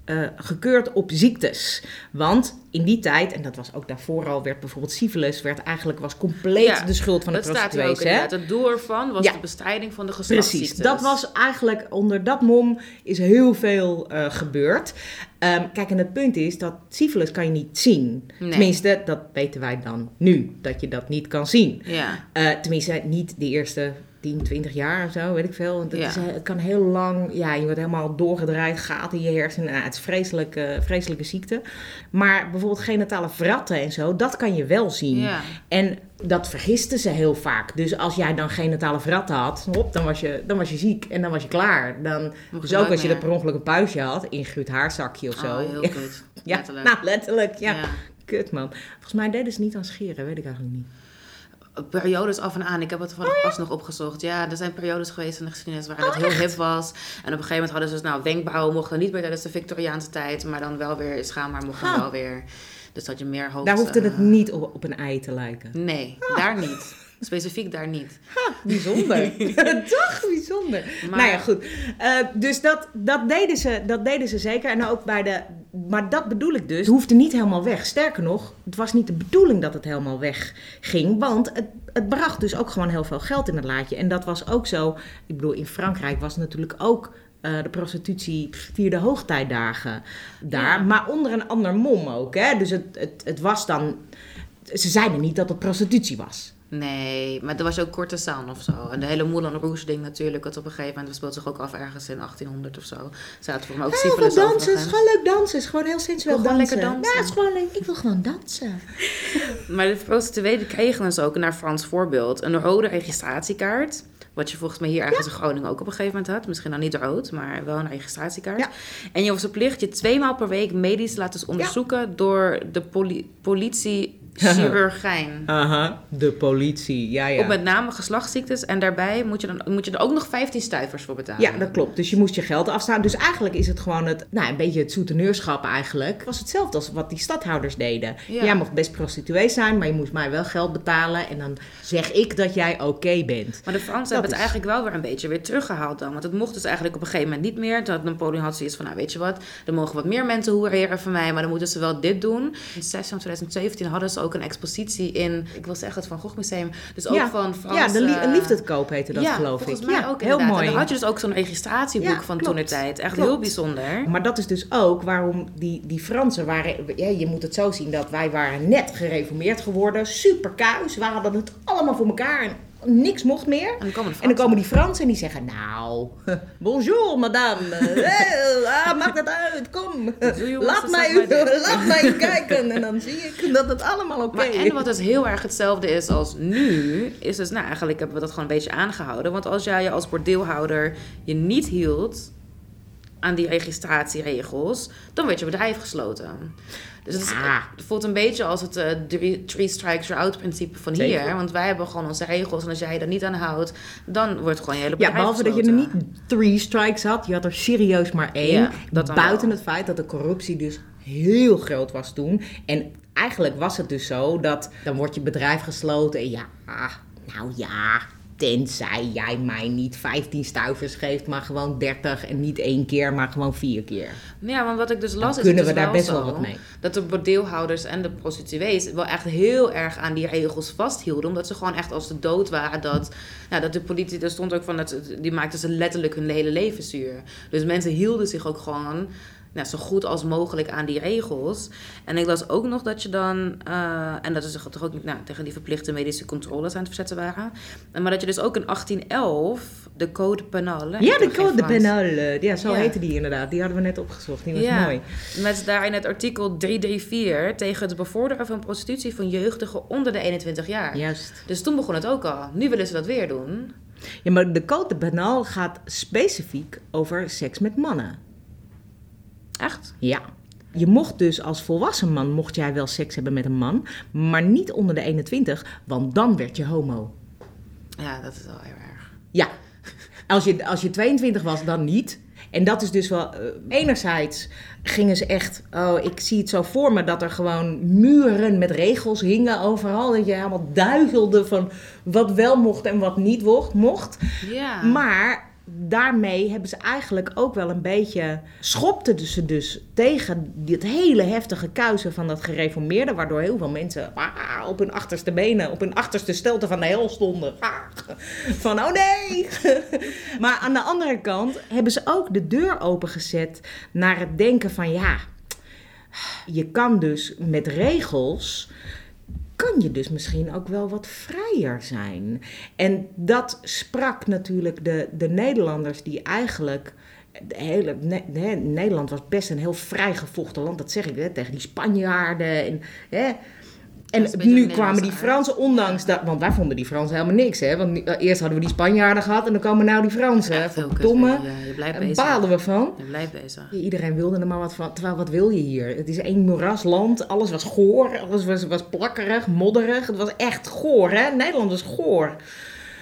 eh, gekeurd op ziektes. Want in die tijd, en dat was ook daarvoor al, werd bijvoorbeeld syphilis, werd eigenlijk was compleet Ja, de schuld van de dat staat ook prostituees. Het doel ervan was Ja. de bestrijding van de Precies, geslachtsziektes. dat was eigenlijk onder dat mom is heel veel eh, gebeurd. Ehm, kijk, en het punt is dat syphilis kan je niet zien. Nee. Tenminste, dat weten wij dan nu, dat je dat niet kan zien. Ja, Eh, tenminste, niet de eerste 10, 20 jaar of zo, weet ik veel. Want het, Ja. is, eh, het kan heel lang, ja, je wordt helemaal doorgedraaid, gaat in je hersenen. Nou, het is vreselijke, vreselijke ziekte. Maar bijvoorbeeld genitale verratten en zo, dat kan je wel zien. ja. En dat vergisten ze heel vaak. Dus als jij dan genitale verratten had, hop, dan, was je, dan was je ziek en dan was je klaar. Dan, Mocht dus ook als je dat per ongeluk een puistje had, ingeruwd haarzakje of zo. Oh, heel (laughs) ja, Letterlijk. nou letterlijk, ja. Ja. Kut man. Volgens mij deden ze niet aan scheren, weet ik eigenlijk niet. Periodes af en aan. Ik heb het toevallig pas nog opgezocht. Ja, er zijn periodes geweest in de geschiedenis waarin het heel hip was. En op een gegeven moment hadden ze dus, nou, wenkbrauwen mochten niet meer tijdens de Victoriaanse tijd. Maar dan wel weer, schaamhaar mocht dan Ah. wel weer. Dus dat je meer hoofd... Daar hoefde eh, het niet op, op een ei te lijken. Nee, daar niet. Specifiek daar niet. Bijzonder. (laughs) Toch bijzonder. Maar- Nou ja, goed. Eh, dus dat, dat, deden ze, dat deden ze zeker. En ook bij de. Maar dat bedoel ik dus. Het hoefde niet helemaal weg. Sterker nog, het was niet de bedoeling dat het helemaal weg ging. Want het, het bracht dus ook gewoon heel veel geld in het laadje. En dat was ook zo. Ik bedoel, in Frankrijk was natuurlijk ook. eh, de prostitutie vierde hoogtijdagen daar, Ja. maar onder een ander mom ook. Hè? Dus het, het, het was dan. Ze zeiden niet dat het prostitutie was. Nee, maar er was ook korte staan of zo. En de hele Moulin Rouge ding natuurlijk. Dat op een gegeven moment speelt zich ook af ergens in 1800 of zo. Zaten voor me ook Heel veel syphilis dansen, is gewoon leuk dansen. Is gewoon heel sensueel dansen. lekker dansen. Ja, het is gewoon leuk. Ik wil gewoon dansen. (laughs) Maar de prostituee die kregen dus ook, naar Frans voorbeeld, een rode registratiekaart. Wat je volgens mij hier ergens in Groningen ook op een gegeven moment had. Misschien dan niet rood, maar wel een registratiekaart. Ja. En je was verplicht je tweemaal per week medisch te laten onderzoeken door de poli politie-chirurgijn. Aha, de politie. Ja, ja. Op met name geslachtsziektes. En daarbij moet je, dan, moet je er ook nog 15 stuivers voor betalen. Ja, dat klopt. Dus je moest je geld afstaan. Dus eigenlijk is het gewoon het, nou, een beetje het soeteneurschap eigenlijk. Het was hetzelfde als wat die stadhouders deden. Ja. Jij mocht best prostituee zijn, maar je moest mij wel geld betalen. En dan zeg ik dat jij oké bent. Maar de Fransen Dat hebben het eigenlijk wel weer een beetje weer teruggehaald dan. Want het mocht dus eigenlijk op een gegeven moment niet meer. Had Napoleon had zoiets van, nou weet je wat, er mogen wat meer mensen hoereren van mij, maar dan moeten ze wel dit doen. In 6 van 2017 hadden ze ook een expositie in, ik wil zeggen het Van Gogh Museum. Dus ook Ja. van Frans. ja, de li- eh, liefdeskoop heette dat, ja, geloof ik. ja, ook heel inderdaad. mooi. En dan had je dus ook zo'n registratieboek Ja, van toen de tijd. Echt Klopt. heel bijzonder. Maar dat is dus ook waarom die, die Fransen waren... Ja, je moet het zo zien dat wij waren net gereformeerd geworden. Super kuis. We hadden het allemaal voor elkaar. En niks mocht meer. En dan komen de En dan komen die Fransen. En die zeggen... Nou, (laughs) bonjour madame. (laughs) Eh, ah, maakt het uit, kom. Laat mij, (laughs) dick? laat mij kijken. En dan zie ik dat het allemaal oké is. en wat dus heel erg hetzelfde is als nu, is dus, nou eigenlijk hebben we dat gewoon een beetje aangehouden. Want als jij je als bordeelhouder je niet hield aan die registratieregels, dan werd je bedrijf gesloten. Dus het, is, Ja. het voelt een beetje als het eh, three, three strikes you're out principe van Zeker. hier. Want wij hebben gewoon onze regels en als jij je er niet aan houdt, dan wordt gewoon je hele bedrijf Ja, behalve dat je er niet three strikes had. Je had er serieus maar één. Ja, dat buiten wel. het feit dat de corruptie dus heel groot was toen. En eigenlijk was het dus zo dat dan wordt je bedrijf gesloten. En ja, nou ja, tenzij jij mij niet 15 stuivers geeft, maar gewoon 30. En niet één keer, maar gewoon vier keer. Ja, want wat ik dus las is kunnen we dus daar best wel wat mee. Dat de bordeelhouders en de prostituees wel echt heel erg aan die regels vasthielden. Omdat ze gewoon echt als de dood waren. Dat, nou, dat de politie, er stond ook van, dat, die maakten ze letterlijk hun hele leven zuur. Dus mensen hielden zich ook gewoon nou, zo goed als mogelijk aan die regels. En ik las ook nog dat je dan, eh, en dat is toch ook niet nou, tegen die verplichte medische controles aan het verzetten waren. Maar dat je dus ook in 1811 de Code Penal. Ja, de Code de Penal. Ja, zo Ja. heette die inderdaad. Die hadden we net opgezocht. Die was Ja. mooi. Met daarin het artikel 334 tegen het bevorderen van prostitutie van jeugdigen onder de 21 jaar. Juist. Dus toen begon het ook al. Nu willen ze dat weer doen. Ja, maar de Code de Penal gaat specifiek over seks met mannen. Echt? Ja. Je mocht dus als volwassen man, mocht jij wel seks hebben met een man, maar niet onder de 21, want dan werd je homo. Ja, dat is wel heel erg. Ja. Als je, als je 22 was, dan niet. En dat is dus wel, eh, enerzijds gingen ze echt, oh, ik zie het zo voor me, dat er gewoon muren met regels hingen overal. Dat je helemaal duizelde van wat wel mocht en wat niet mocht. mocht. Ja. Maar daarmee hebben ze eigenlijk ook wel een beetje... schopten ze dus tegen dit hele heftige kuisen van dat gereformeerde... waardoor heel veel mensen ah, op hun achterste benen, op hun achterste stelte van de hel stonden. Ah, van, oh nee! (laughs) maar aan de andere kant hebben ze ook de deur opengezet naar het denken van... ja, je kan dus met regels kan je dus misschien ook wel wat vrijer zijn. En dat sprak natuurlijk de, de Nederlanders die eigenlijk... De hele, Ne- Ne- Nederland was best een heel vrijgevochten land, dat zeg ik hè, tegen die Spanjaarden. En, hè. En nu kwamen die Fransen, ondanks dat... Want wij vonden die Fransen helemaal niks, hè. Want nu- eerst hadden we die Spanjaarden gehad en dan komen nou die Fransen. Verdomme, daar balen we van. Je blijft bezig. Ja, Iedereen wilde er maar wat van. Terwijl, wat wil je hier? Het is één moerasland. Alles was goor. Alles was, was plakkerig, modderig. Het was echt goor, hè? Nederland was goor.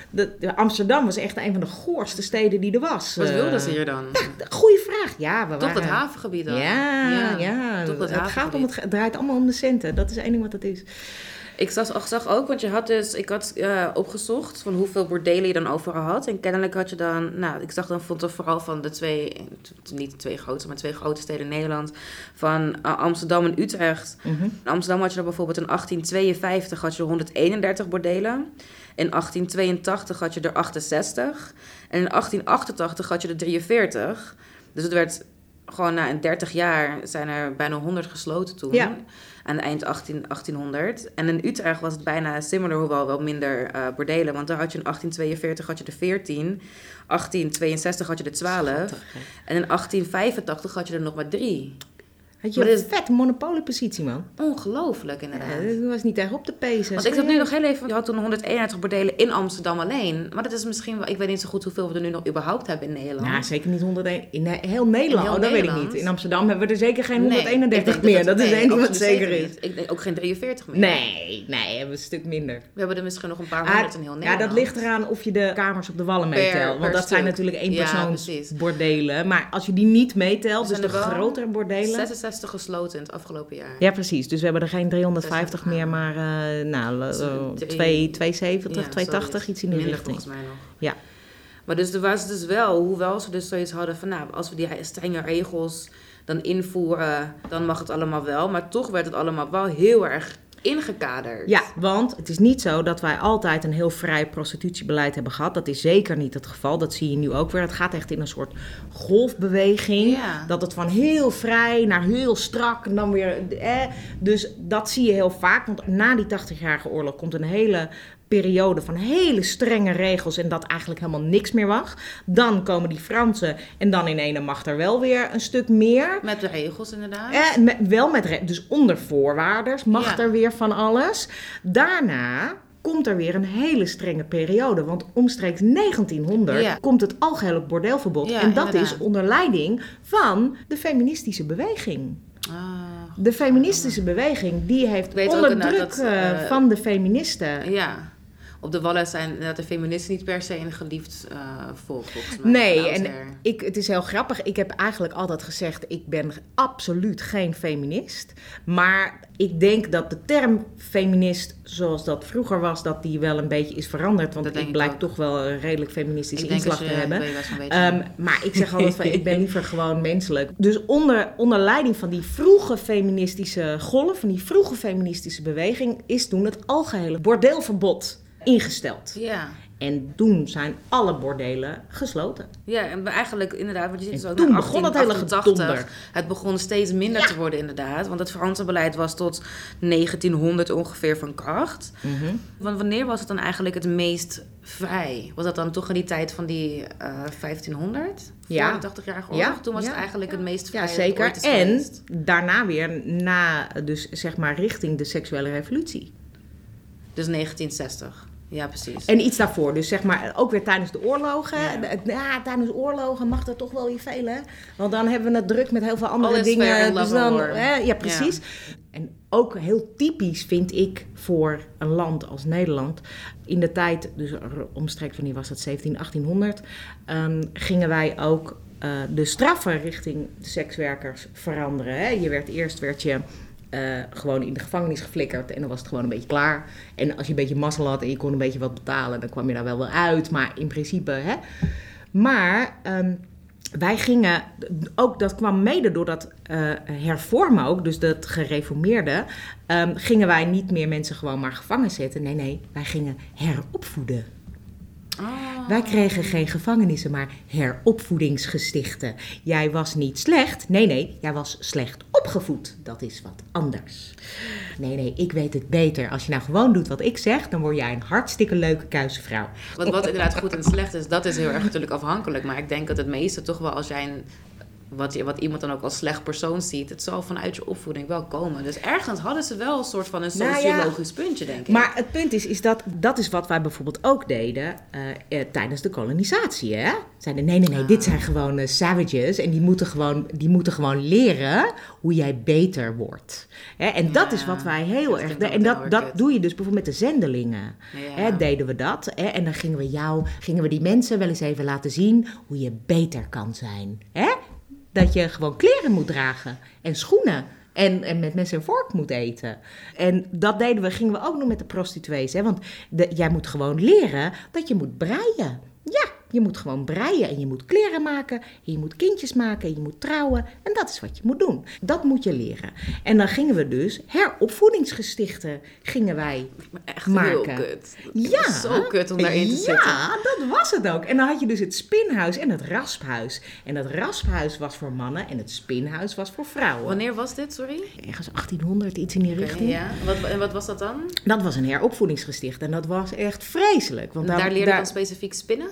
De, Amsterdam was echt een van de goorste steden die er was. Wat Eh, wilden ze hier dan? Goeie vraag. Ja, we Toch waren... het havengebied dan? Ja, ja. Toch het het, gaat om het, het draait allemaal om de centen. Dat is één ding wat het is. Ik zag, zag ook, want je had dus, ik had eh, opgezocht van hoeveel bordelen je dan overal had. En kennelijk had je dan, nou, ik zag dan vond er vooral van de twee, niet de twee grootste, maar twee grote steden in Nederland, van eh, Amsterdam en Utrecht. Mhm. In Amsterdam had je dan bijvoorbeeld in 1852 had je 131 bordelen. In 1882 had je er 68. En in 1888 had je er 43. Dus het werd gewoon na een 30 jaar zijn er bijna 100 gesloten toen. Ja. Aan het eind 18, 1800. En in Utrecht was het bijna similar, hoewel wel minder eh, bordelen. Want daar had je in 1842 had je er 14. 1862 had je er 12. En in 1885 had je er nog maar drie. Had je Maar een vette monopoliepositie, man. Ongelooflijk inderdaad. Ja, dat was niet tegen op te pezen. Want ik zat nu nog heel even, je had toen 131 bordelen in Amsterdam alleen. Maar dat is misschien wel, ik weet niet zo goed hoeveel we er nu nog überhaupt hebben in Nederland. Nou, zeker niet 101. In he- heel Nederland, In heel oh, dat weet ik niet. In Amsterdam hebben we er zeker geen Nee, 131 ik denk meer. Dat, is één ding wat zeker is. niet. Ik denk ook geen 43 meer. Nee, nee, hebben we een stuk minder. We hebben er misschien nog een paar Ah, honderd in heel ja, Nederland. dat ligt eraan of je de kamers op de wallen meetelt. Want dat zijn natuurlijk één Ja, persoons bordelen. Maar als je die niet meetelt, dus de er grotere bordelen. 66 gesloten in het afgelopen jaar. Ja, precies. Dus we hebben er geen 350 meer, maar eh nou, twee- 270, Ja, 280, zoiets. iets in die Minder richting. volgens mij nog. Ja. Maar dus er was dus wel, hoewel ze dus zoiets hadden van, nou, als we die strenge regels dan invoeren, dan mag het allemaal wel. Maar toch werd het allemaal wel heel erg ingekaderd. Ja, want het is niet zo dat wij altijd een heel vrij prostitutiebeleid hebben gehad. Dat is zeker niet het geval. Dat zie je nu ook weer. Het gaat echt in een soort golfbeweging. Ja. Dat het van heel vrij naar heel strak en dan weer. Eh, dus dat zie je heel vaak. Want na die 80-jarige oorlog komt een hele periode van hele strenge regels en dat eigenlijk helemaal niks meer mag. Dan komen die Fransen en dan in ene mag er wel weer een stuk meer. Met de regels inderdaad. Eh, met, wel met dus onder voorwaarden mag Ja. er weer van alles. Daarna komt er weer een hele strenge periode. Want omstreeks 1900 Ja. komt het algehele bordeelverbod. Ja, en dat inderdaad. is onder leiding van de feministische beweging. Ah, De feministische beweging die heeft onder druk dat, eh, eh, van de feministen ja. Op de Wallen zijn inderdaad de feministen niet per se een geliefd eh, volk, mij. Nee, en ik, het is heel grappig. Ik heb eigenlijk altijd gezegd: ik ben absoluut geen feminist. Maar ik denk dat de term feminist, zoals dat vroeger was, dat die wel een beetje is veranderd. Want Dat denk ik ik blijk ook. toch wel een redelijk feministische ik denk inslag te hebben. Ehm, maar ik zeg altijd van, ik ben liever (laughs) gewoon menselijk. Dus onder, onder leiding van die vroege feministische golf, van die vroege feministische beweging, is toen het algehele bordeelverbod ingesteld. ja. En toen zijn alle bordelen gesloten. Ja, en eigenlijk inderdaad, want je ziet En dus toen begon het hele 1888, gedonder. Het begon steeds minder Ja. te worden inderdaad, want het Franse beleid was tot 1900 ongeveer van kracht. Want wanneer was het dan eigenlijk het meest vrij? Was dat dan toch in die tijd van die eh 1500? Ja. Voor de 80-jarige oorlog? Ja, Toen was ja. het eigenlijk het meest vrij Ja, zeker. En geweest. daarna weer na, dus zeg maar richting de seksuele revolutie. Dus 1960. Ja, precies. En iets daarvoor, dus zeg maar ook weer tijdens de oorlogen. Ja. De- Ja, tijdens de oorlogen mag er toch wel weer veel, hè? Want dan hebben we het druk met heel veel andere dingen. Dus dan, hè, ja, precies. En ook heel typisch vind ik voor een land als Nederland. In de tijd, dus omstreeks wanneer was dat, 17, 1800, ehm, gingen wij ook eh, de straffen richting de sekswerkers veranderen. Hè? Je werd eerst werd je eh, gewoon in de gevangenis geflikkerd en dan was het gewoon een beetje klaar. En als je een beetje mazzel had en je kon een beetje wat betalen, dan kwam je daar wel wel uit. Maar in principe, hè. Maar ehm, wij gingen, ook dat kwam mede door dat eh, hervormen ook, dus dat gereformeerde, ehm, gingen wij niet meer mensen gewoon maar gevangen zetten. Nee, nee, wij gingen heropvoeden. Ah. Wij kregen geen gevangenissen, maar heropvoedingsgestichten. Jij was niet slecht. Nee, nee, jij was slecht opgevoed. Dat is wat anders. Nee, nee, ik weet het beter. Als je nou gewoon doet wat ik zeg, dan word jij een hartstikke leuke kuisenvrouw. Want wat inderdaad goed en slecht is, dat is heel erg natuurlijk afhankelijk. Maar ik denk dat het meeste toch wel als jij wat, je- wat iemand dan ook als slecht persoon ziet, het zal vanuit je opvoeding wel komen. Dus ergens hadden ze wel een soort van een Nou ja, sociologisch puntje, denk ik. Maar het punt is, is dat dat is wat wij bijvoorbeeld ook deden eh, eh, tijdens de kolonisatie. Hè? Zeiden nee, nee, nee, dit zijn gewoon eh, savages en die moeten gewoon, die moeten gewoon leren hoe jij beter wordt. Hè? En dat is wat wij heel dat erg. En dat, dat doe je dus bijvoorbeeld met de zendelingen. Ja. Hè, deden we dat. Hè? En dan gingen we jou, gingen we die mensen wel eens even laten zien hoe je beter kan zijn. Hè? Dat je gewoon kleren moet dragen en schoenen. En, en met mes en vork moet eten. En dat deden we, gingen we ook nog met de prostituees. Hè? Want de, jij moet gewoon leren dat je moet breien. Ja, je moet gewoon breien en je moet kleren maken. En je moet kindjes maken en je moet trouwen. En dat is wat je moet doen. Dat moet je leren. En dan gingen we dus heropvoedingsgestichten gingen wij Echt heel maken. kut. ja. Zo kut om daarin te ja, zitten. dat was het ook. En dan had je dus het spinhuis en het rasphuis. En het rasphuis was voor mannen en het spinhuis was voor vrouwen. Wanneer was dit, sorry? Ergens 1800, iets in die richting. ja. Wat, en wat was dat dan? Dat was een heropvoedingsgesticht en dat was echt vreselijk. Want daar, daar, leerde je dan specifiek spinnen?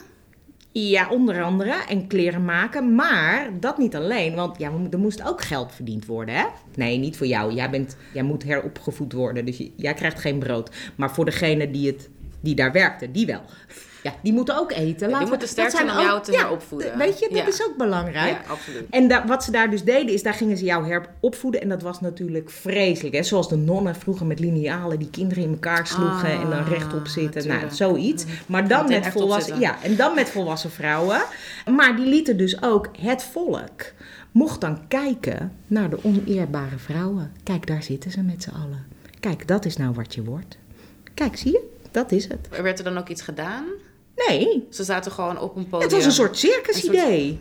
Ja, onder andere. En kleren maken. Maar dat niet alleen. Want ja, er moest ook geld verdiend worden, hè? Nee, niet voor jou. Jij, bent, jij moet heropgevoed worden. Dus jij krijgt geen brood. Maar voor degene die, het, die daar werkte, die wel. Ja, die moeten ook eten. Laten we- moeten sterk zijn om jou te heropvoeden. Weet je, dat is ook belangrijk. Ja, absoluut. En da- wat ze daar dus deden, is daar gingen ze jou heropvoeden. En dat was natuurlijk vreselijk. Hè? Zoals de nonnen vroeger met linealen die kinderen in elkaar sloegen en dan Ah, rechtop zitten. Nou, zoiets. Maar dan met volwassen, ja, en dan met volwassen vrouwen. Maar die lieten dus ook het volk mocht dan kijken naar de oneerbare vrouwen. Kijk, daar zitten ze met z'n allen. Kijk, dat is nou wat je wordt. Kijk, zie je? Dat is het. Werd er dan ook iets gedaan? Nee, Ze zaten gewoon op een podium. het was een soort circusidee.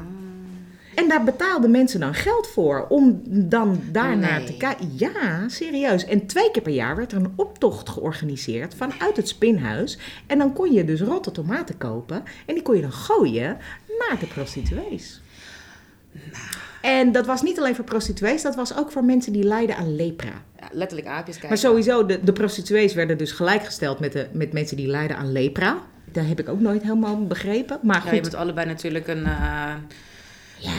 En daar betaalden mensen dan geld voor om dan daarnaar Nee. te kijken. Ja, serieus. En twee keer per jaar werd er een optocht georganiseerd vanuit het spinhuis. En dan kon je dus rotte tomaten kopen. En die kon je dan gooien naar de prostituees. En dat was niet alleen voor prostituees, dat was ook voor mensen die lijden aan lepra. Ja, letterlijk aapjes kijken. Maar sowieso, de, de prostituees werden dus gelijkgesteld met, de, met mensen die lijden aan lepra. Dat heb ik ook nooit helemaal begrepen. Maar Ja, goed, je bent allebei natuurlijk een... eh,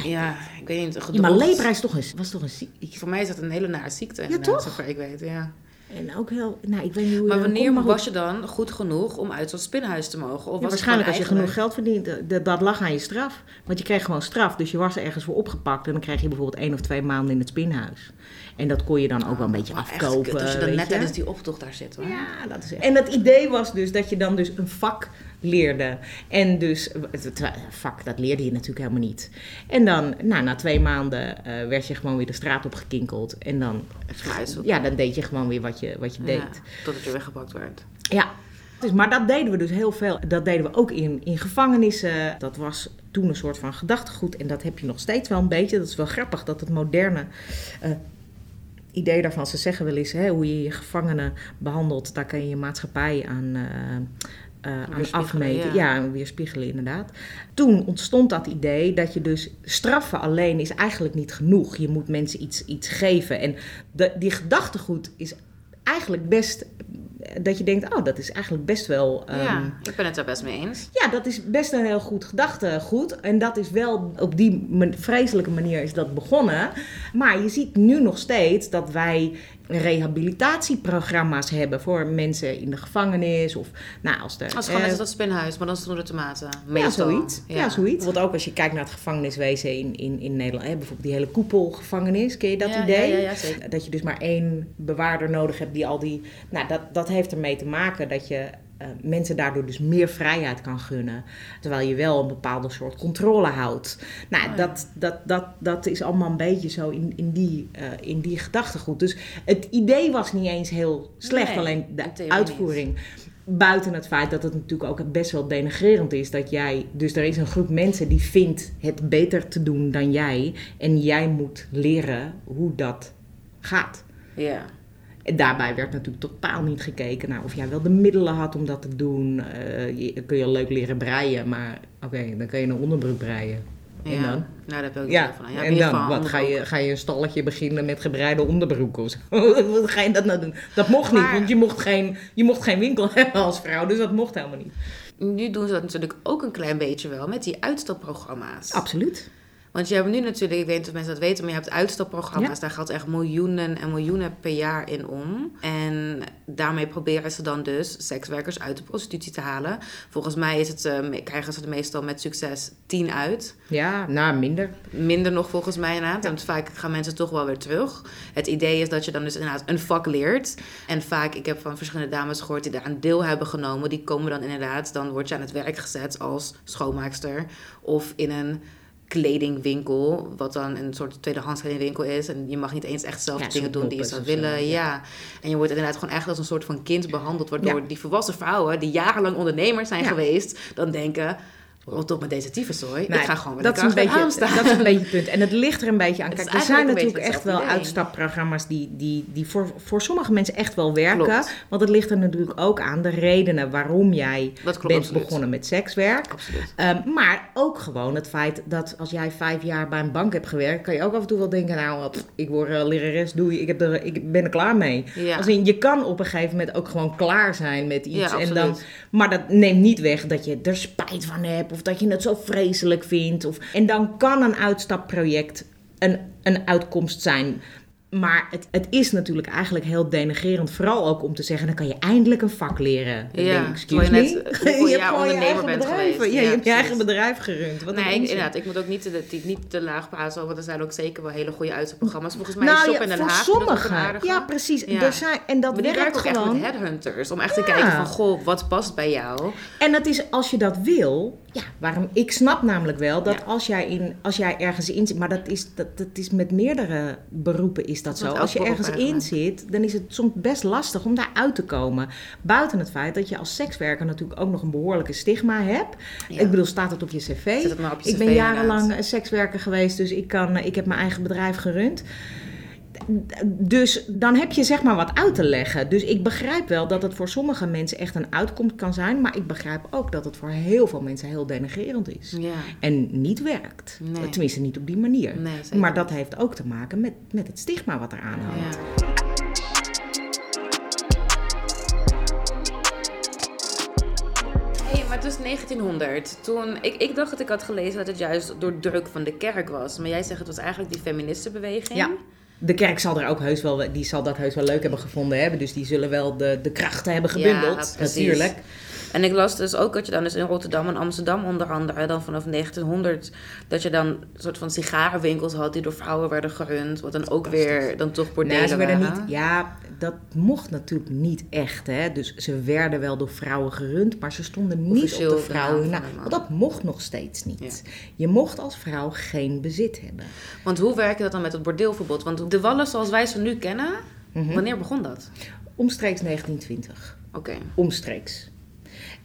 ja. ik weet niet, een Ja, maar lepra is toch een, was toch een ziekte. Voor mij is dat een hele nare ziekte. Ja, toch? Zover ik weet, ja. En ook heel, nou ik weet niet hoe Maar er wanneer komt, maar goed. was je dan goed genoeg om uit zo'n spinnenhuis te mogen? Of Ja, was waarschijnlijk als je genoeg geld verdient, dat, dat lag aan je straf. Want je kreeg gewoon straf, dus je was er ergens voor opgepakt. En dan kreeg je bijvoorbeeld één of twee maanden in het spinhuis. En dat kon je dan ook wel een beetje Maar echt afkopen. als je dan net tijdens die optocht daar zit, hoor. Ja, dat is En het idee was dus dat je dan dus een vak leerde. En dus, het, vak, dat leerde je natuurlijk helemaal niet. En dan, nou, na twee maanden eh, werd je gewoon weer de straat opgekinkeld. En dan, ja, dan deed je gewoon weer wat je, wat je deed. Ja, totdat je weggepakt werd. Ja. Dus, maar dat deden we dus heel veel. Dat deden we ook in, in gevangenissen. Dat was toen een soort van gedachtegoed. En dat heb je nog steeds wel een beetje. Dat is wel grappig dat het moderne eh, idee daarvan. Ze zeggen wel eens hè, hoe je je gevangenen behandelt. Daar kan je je maatschappij aan, eh, eh, aan afmeten. ja. Ja, weerspiegelen inderdaad. Toen ontstond dat idee dat je dus straffen alleen is eigenlijk niet genoeg. Je moet mensen iets, iets geven. En de, die gedachtegoed is eigenlijk best dat je denkt, oh, dat is eigenlijk best wel. ehm, ja, ik ben het daar best mee eens. ja, dat is best een heel goed gedachtegoed. En dat is wel op die vreselijke manier is dat begonnen. Maar je ziet nu nog steeds dat wij rehabilitatieprogramma's hebben voor mensen in de gevangenis. Of nou, als er. Als gewoon net eh, dat spinhuis, maar dan zonder de tomaten. ja, Meestal. zoiets. Ja. zoiets. Want ook als je kijkt naar het gevangeniswezen in, in, in Nederland. Hè, bijvoorbeeld die hele koepelgevangenis. Ken je dat Ja, idee? ja, ja, ja, zeker. Dat je dus maar één bewaarder nodig hebt die al die... Nou, dat, dat heeft ermee te maken dat je eh, mensen daardoor dus meer vrijheid kan gunnen. Terwijl je wel een bepaalde soort controle houdt. Nou, Oh ja. dat, dat, dat, dat is allemaal een beetje zo in, in, die, eh, in die gedachtegoed. Dus het idee was niet eens heel slecht. Nee, alleen de uitvoering. Buiten het feit dat het natuurlijk ook best wel denigrerend is dat jij. Dus er is een groep mensen die vindt het beter te doen dan jij. En jij moet leren hoe dat gaat. Ja. Daarbij werd natuurlijk totaal niet gekeken naar of jij wel de middelen had om dat te doen. Eh, je, kun je leuk leren breien, maar oké, dan kun je een onderbroek breien. En dan? Nou, daar heb ik ook Ja, van. Ja, en dan? Wat, ga, je, ga je een stalletje beginnen met gebreide onderbroeken of zo? (laughs) Wat ga je dat nou doen? Dat mocht niet, want je mocht, geen, je mocht geen winkel (laughs) hebben als vrouw, dus dat mocht helemaal niet. Nu doen ze dat natuurlijk ook een klein beetje wel met die uitstapprogramma's. Absoluut. Want je hebt nu natuurlijk, ik weet niet of mensen dat weten, maar je hebt uitstapprogramma's. Ja. Daar gaat echt miljoenen en miljoenen per jaar in om. En daarmee proberen ze dan dus sekswerkers uit de prostitutie te halen. Volgens mij is het, eh, krijgen ze er meestal met succes 10 uit. Ja, nou minder. Minder nog volgens mij inderdaad. Want vaak gaan mensen toch wel weer terug. Het idee is dat je dan dus inderdaad een vak leert. En vaak, ik heb van verschillende dames gehoord die daar een deel hebben genomen. Die komen dan inderdaad, dan word je aan het werk gezet als schoonmaakster. Of in een kledingwinkel, wat dan een soort tweedehands kledingwinkel is. En je mag niet eens echt zelf Ja, de dingen doen die je zou zo, willen. ja. Ja. En je wordt inderdaad gewoon echt als een soort van kind behandeld. Waardoor Ja. die volwassen vrouwen, die jarenlang ondernemers zijn geweest, dan denken... Rot op met deze tyfuszooi. Nee, ik ga gewoon met dat de is, een beetje, dat is een beetje het punt. En het ligt er een beetje aan. Kijk, er zijn natuurlijk echt wel idee. uitstapprogramma's die, die, die voor, voor sommige mensen echt wel werken. Klopt. Want het ligt er natuurlijk ook aan de redenen waarom jij klopt bent absoluut. begonnen met sekswerk. Ehm, maar ook gewoon het feit dat als jij vijf jaar bij een bank hebt gewerkt, kan je ook af en toe wel denken, nou, pff, ik word uh, lerares, doei, ik, heb er, ik ben er klaar mee. Ja. Als in, je kan op een gegeven moment ook gewoon klaar zijn met iets. Ja, en dan, maar dat neemt niet weg dat je er spijt van hebt of dat je het zo vreselijk vindt. Of, en dan kan een uitstapproject een, een uitkomst zijn. Maar het, het is natuurlijk eigenlijk heel denigrerend. Vooral ook om te zeggen, dan kan je eindelijk een vak leren. Dan Ja, excuse (laughs) je me. net hoeveel hebt jaar ondernemer bent bedrijf. geweest. Ja, Ja, je hebt je eigen bedrijf gerund. Wat nee, inderdaad. Ik moet ook niet te, niet te laag praten, want er zijn ook zeker wel hele goede uitzendprogramma's. Volgens mij nou Shop ja, in Den voor Haag. sommigen. Ja, precies. Ja. Er zijn, en dat werkt ook gewoon. echt met headhunters. Om echt te kijken van, goh, wat past bij jou? En dat is, als je dat wil, ja, waarom? Ik snap namelijk wel dat Ja. als, jij in, als jij ergens in zit, maar dat is, dat, dat is met meerdere beroepen is dat zo. Als je ergens in zit, dan is het soms best lastig om daar uit te komen. Buiten het feit dat je als sekswerker natuurlijk ook nog een behoorlijke stigma hebt. Ja. Ik bedoel, staat het op je cv? Op je ik ben jarenlang inderdaad. sekswerker geweest, dus ik, kan, ik heb mijn eigen bedrijf gerund. Dus dan heb je zeg maar wat uit te leggen. Dus ik begrijp wel dat het voor sommige mensen echt een uitkomst kan zijn. Maar ik begrijp ook dat het voor heel veel mensen heel denigrerend is. Ja. En niet werkt. Nee. Tenminste, niet op die manier. Nee, maar dat heeft ook te maken met, met het stigma wat eraan hangt. Ja. Hey, maar het was 1900. Toen, ik, ik dacht dat ik had gelezen dat het juist door druk van de kerk was. Maar jij zegt het was eigenlijk die feministenbeweging. Ja. De kerk zal er ook heus wel, die zal dat heus wel leuk hebben gevonden hebben. Dus die zullen wel de, de krachten hebben gebundeld. precies. natuurlijk. En ik las dus ook dat je dan dus in Rotterdam en Amsterdam onder andere, dan vanaf 1900, dat je dan een soort van sigarenwinkels had die door vrouwen werden gerund. Wat dan ook weer dan toch bordelen Nou, ze werden waren. niet, ja, dat mocht natuurlijk niet echt. Hè? Dus ze werden wel door vrouwen gerund, maar ze stonden niet Officieel op de vrouwen. Nou, want dat mocht nog steeds niet. Je mocht als vrouw geen bezit hebben. Want hoe werkte dat dan met het bordeelverbod? Want de wallen zoals wij ze nu kennen, Mhm. wanneer begon dat? Omstreeks 1920. Oké. Omstreeks.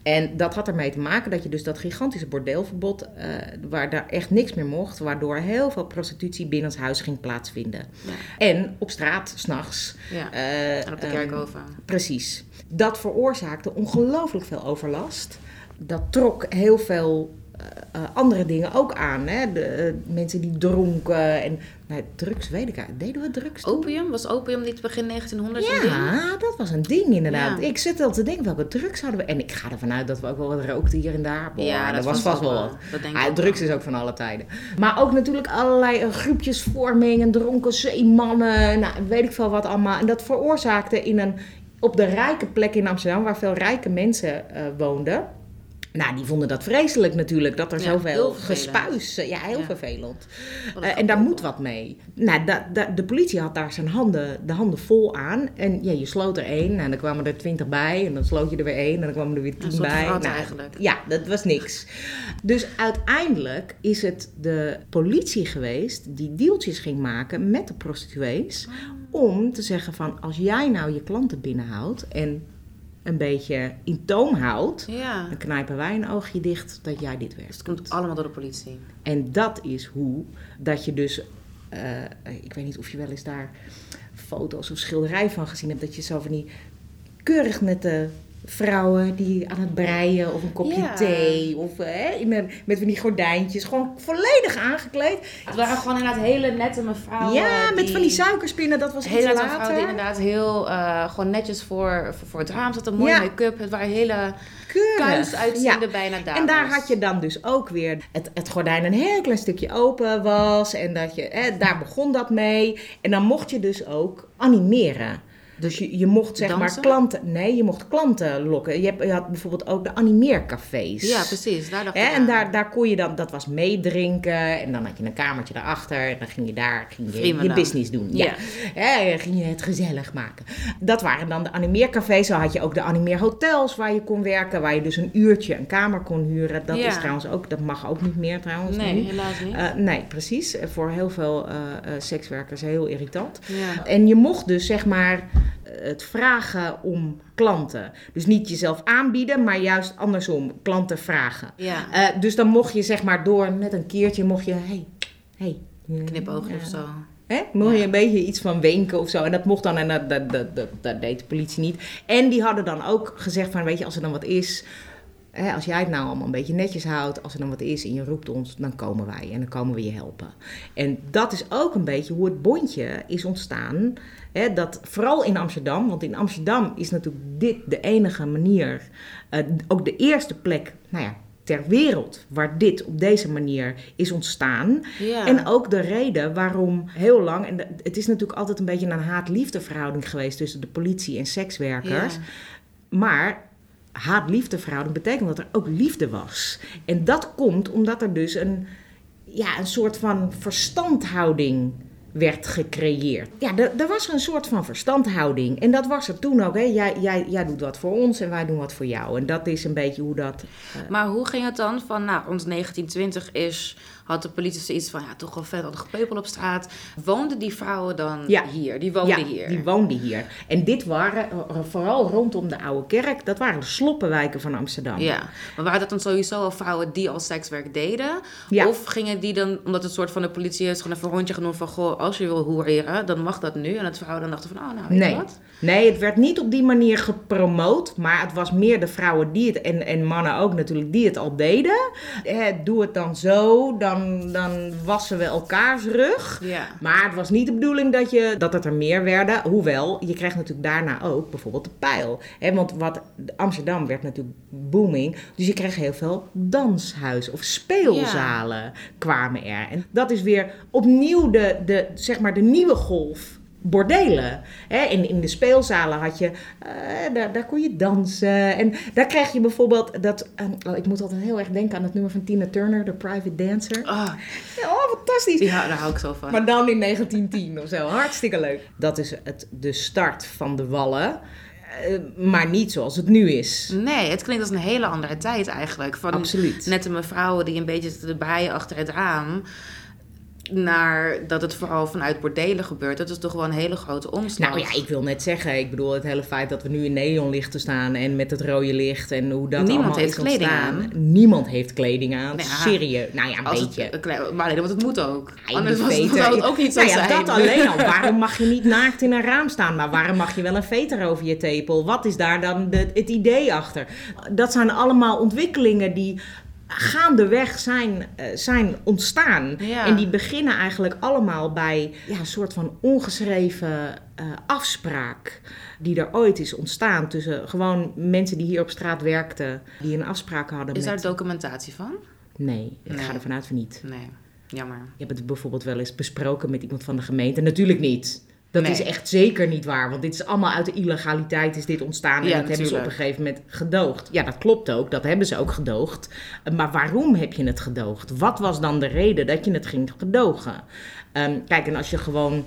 En dat had ermee te maken dat je dus dat gigantische bordeelverbod, eh, waar daar echt niks meer mocht, waardoor heel veel prostitutie binnenshuis ging plaatsvinden. Ja. En op straat, s'nachts. Ja. eh, En op de ehm, kerkhoven. Precies. Dat veroorzaakte ongelooflijk veel overlast. Dat trok heel veel eh, eh, andere dingen ook aan. Hè? De, eh, mensen die dronken en nou, drugs, weet ik eigenlijk. Deden we drugs? Opium? Was opium niet begin 1900 een ding? Ja, dat was een ding inderdaad. Ja. Ik zit wel te denken, welke drugs hadden we? En ik ga ervan uit dat we ook wel wat rookten hier en daar. Boah, Ja, dat dat was vast wel wat. Ah, ook drugs wel. is ook van alle tijden. Maar ook natuurlijk allerlei eh, groepjesvorming en dronken zeemannen. Nou, weet ik veel wat allemaal. En dat veroorzaakte in een, op de rijke plek in Amsterdam, waar veel rijke mensen woonden. Nou, die vonden dat vreselijk natuurlijk, dat er Ja, zoveel gespuis... eh, Ja, heel Ja. vervelend. Eh, en daar moet wat mee. Nou, da, da- de politie had daar zijn handen, de handen vol aan. En ja, je sloot er één en dan kwamen er twintig bij. En dan sloot je er weer één en dan kwamen er weer tien bij. Nou, eigenlijk. Ja, dat was niks. Dus uiteindelijk is het de politie geweest die deeltjes ging maken met de prostituees. Om te zeggen van, als jij nou je klanten binnenhoudt en een beetje in toom houdt... Ja. Dan knijpen wij een oogje dicht dat jij dit Dus werkt. het komt allemaal door de politie. En dat is hoe dat je dus, eh, ik weet niet of je wel eens daar foto's of schilderij van gezien hebt, dat je zo van die keurig nette vrouwen die aan het breien of een kopje Ja. thee of in een, met van die gordijntjes, gewoon volledig aangekleed. Het waren gewoon inderdaad hele nette mevrouwen. ja, met van die suikerspinnen, dat was Hele nette later. vrouwen die inderdaad heel eh, gewoon netjes voor, voor, voor het raam zaten. Mooie Ja. make-up. Het waren hele kuis uitziende Ja. bijna dames. En daar had je dan dus ook weer het, het gordijn een heel klein stukje open was. En dat je, hè, daar begon dat mee. En dan mocht je dus ook animeren. Dus je, je mocht zeg maar klanten... Nee, je mocht klanten lokken. Je, hebt, je had bijvoorbeeld ook de animeercafés. Ja, precies. Daar dacht Hè, ik en aan. daar, daar kon je dan, dat was meedrinken. En dan had je een kamertje daarachter. En dan ging je daar ging je, je business doen. Ja. Ja. Hè, ging je het gezellig maken. Dat waren dan de animeercafés. Zo had je ook de animeerhotels waar je kon werken. Waar je dus een uurtje een kamer kon huren. Dat Ja. is trouwens ook, dat mag ook niet meer trouwens. Nee, nu. helaas niet. Eh, nee, precies. Voor heel veel eh, eh, sekswerkers heel irritant. ja. En je mocht dus zeg maar het vragen om klanten. Dus niet jezelf aanbieden, maar juist andersom, klanten vragen. ja. Eh, dus dan mocht je zeg maar door met een keertje, mocht je, hey, hey. eh, Knipoogje ja. of zo. Hè? Mocht je een beetje iets van wenken of zo. En dat mocht dan, en dat, dat, dat, dat, dat deed de politie niet. En die hadden dan ook gezegd van, weet je, als er dan wat is... Hè, als jij het nou allemaal een beetje netjes houdt, als er dan wat is en je roept ons, dan komen wij en dan komen we je helpen. En dat is ook een beetje hoe het bondje is ontstaan. Hè, dat, vooral in Amsterdam, want in Amsterdam is natuurlijk dit de enige manier, eh, ook de eerste plek, nou ja, ter wereld waar dit op deze manier is ontstaan. Ja. En ook de reden waarom heel lang, en het is natuurlijk altijd een beetje een haat-liefde verhouding geweest tussen de politie en sekswerkers. Ja. Maar haat-liefde verhouding betekent dat er ook liefde was. En dat komt omdat er dus een, ja, een soort van verstandhouding werd gecreëerd. Ja, er, was een soort van verstandhouding. En dat was er toen ook. Hè. Jij, jij, jij doet wat voor ons en wij doen wat voor jou. En dat is een beetje hoe dat... Uh... Maar hoe ging het dan van, nou, ons 1920 is had de politie zoiets van, ja, toch wel vet al gepeupel op straat. Woonden die vrouwen dan ja. hier? Die woonden ja, hier? die woonden hier. En dit waren, eh, vooral rondom de Oude Kerk, dat waren de sloppenwijken van Amsterdam. Ja, maar waren dat dan sowieso al vrouwen die al sekswerk deden? Ja. Of gingen die dan, omdat het soort van de politie is gewoon even een rondje genomen van, goh, als je wil hoeren, dan mag dat nu. En dat vrouwen dan dachten van, oh, nou, weet nee. je wat? Nee, het werd niet op die manier gepromoot, maar het was meer de vrouwen die het, en, en mannen ook natuurlijk, die het al deden. Eh, doe het dan zo, dan, dan wassen we elkaars rug. Ja. Maar het was niet de bedoeling dat, je, dat het er meer werden. Hoewel, je kreeg natuurlijk daarna ook bijvoorbeeld de pijl. Hè, want wat, Amsterdam werd natuurlijk booming. Dus je kreeg heel veel danshuizen of speelzalen kwamen er. En dat is weer opnieuw de, de, zeg maar de nieuwe golf bordelen. Hè? In, in de speelzalen had je, uh, daar, daar kon je dansen. En daar kreeg je bijvoorbeeld dat, uh, ik moet altijd heel erg denken aan het nummer van Tina Turner, The Private Dancer. Oh, oh fantastisch. Ja, daar hou ik zo van. Maar dan in 1910 of zo, hartstikke leuk. Dat is het, de start van de wallen. Uh, maar niet zoals het nu is. Nee, het klinkt als een hele andere tijd eigenlijk. Van Absoluut. Net een mevrouw die een beetje baaien achter het raam naar dat het vooral vanuit bordelen gebeurt. Dat is toch wel een hele grote omslag. Nou ja, ik wil net zeggen, ik bedoel het hele feit dat we nu in neonlichten staan en met het rode licht en hoe dat Niemand allemaal heeft is kleding ontstaan. aan. Niemand heeft kleding aan. Ja. Serieus. Nou ja, een beetje. Het, uh, maar nee, want het moet ook. Ja, Anders de was, veter- zou het ook niet zo nou ja, zijn. dat alleen al. (laughs) Waarom mag je niet naakt in een raam staan? Maar waarom mag je wel een veter over je tepel? Wat is daar dan de, het idee achter? Dat zijn allemaal ontwikkelingen die gaandeweg zijn, eh, zijn ontstaan. Ja. En die beginnen eigenlijk allemaal bij ja, een soort van ongeschreven eh, afspraak. Die er ooit is ontstaan tussen gewoon mensen die hier op straat werkten. Die een afspraak hadden Is met... daar documentatie van? Nee, ik Nee. ga er vanuit van niet. Nee, jammer. Je hebt het bijvoorbeeld wel eens besproken met iemand van de gemeente. Natuurlijk niet. Dat Nee. is echt zeker niet waar. Want dit is allemaal uit de illegaliteit is dit ontstaan. En Ja, dat hebben ze op een gegeven moment gedoogd. Ja, dat klopt ook. Dat hebben ze ook gedoogd. Maar waarom heb je het gedoogd? Wat was dan de reden dat je het ging gedogen? Ehm, kijk, en als je gewoon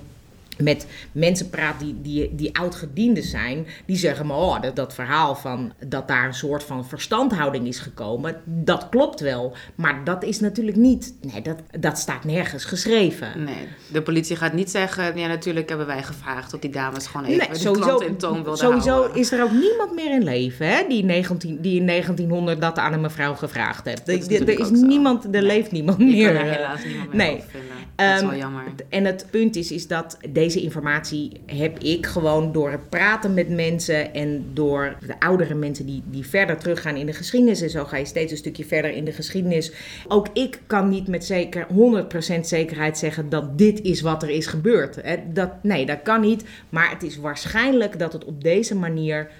met mensen praat die, die, die oud-gedienden zijn, die zeggen maar, oh, dat, dat verhaal van dat daar een soort van verstandhouding is gekomen, dat klopt wel. Maar dat is natuurlijk niet, nee, dat, dat staat nergens geschreven. Nee, de politie gaat niet zeggen... Ja, natuurlijk hebben wij gevraagd tot die dames gewoon even Nee, de sowieso, klant in toon wilden sowieso houden. is er ook niemand meer in leven hè, die, 19, die in 1900 dat aan een mevrouw gevraagd heeft. Dat is Er- is niemand, er Nee. leeft niemand meer. kan er eh, helaas niemand meer nee. vinden. Dat is Ehm, wel jammer. En het punt is, is dat deze informatie heb ik gewoon door het praten met mensen en door de oudere mensen die, die verder teruggaan in de geschiedenis. En zo ga je steeds een stukje verder in de geschiedenis. Ook ik kan niet met zeker 100% zekerheid zeggen dat dit is wat er is gebeurd. Dat, nee, dat kan niet. Maar het is waarschijnlijk dat het op deze manier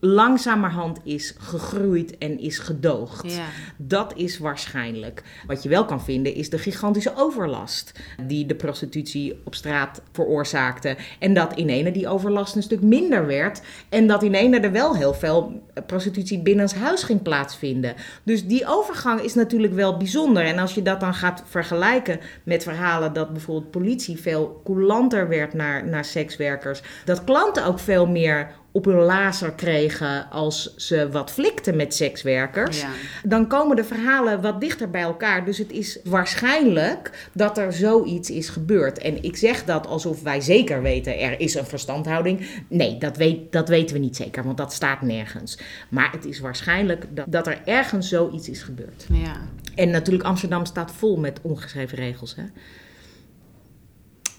langzamerhand is gegroeid en is gedoogd. Ja. Dat is waarschijnlijk. Wat je wel kan vinden is de gigantische overlast die de prostitutie op straat veroorzaakte. En dat in ene die overlast een stuk minder werd. En dat in ene er wel heel veel prostitutie binnenshuis ging plaatsvinden. Dus die overgang is natuurlijk wel bijzonder. En als je dat dan gaat vergelijken met verhalen dat bijvoorbeeld politie veel coulanter werd naar, naar sekswerkers. Dat klanten ook veel meer op hun lazer kregen als ze wat flikten met sekswerkers. Ja. Dan komen de verhalen wat dichter bij elkaar. Dus het is waarschijnlijk dat er zoiets is gebeurd. En ik zeg dat alsof wij zeker weten er is een verstandhouding. Nee, dat, weet, dat weten we niet zeker, want dat staat nergens. Maar het is waarschijnlijk dat, dat er ergens zoiets is gebeurd. Ja. En natuurlijk Amsterdam staat vol met ongeschreven regels. Hè?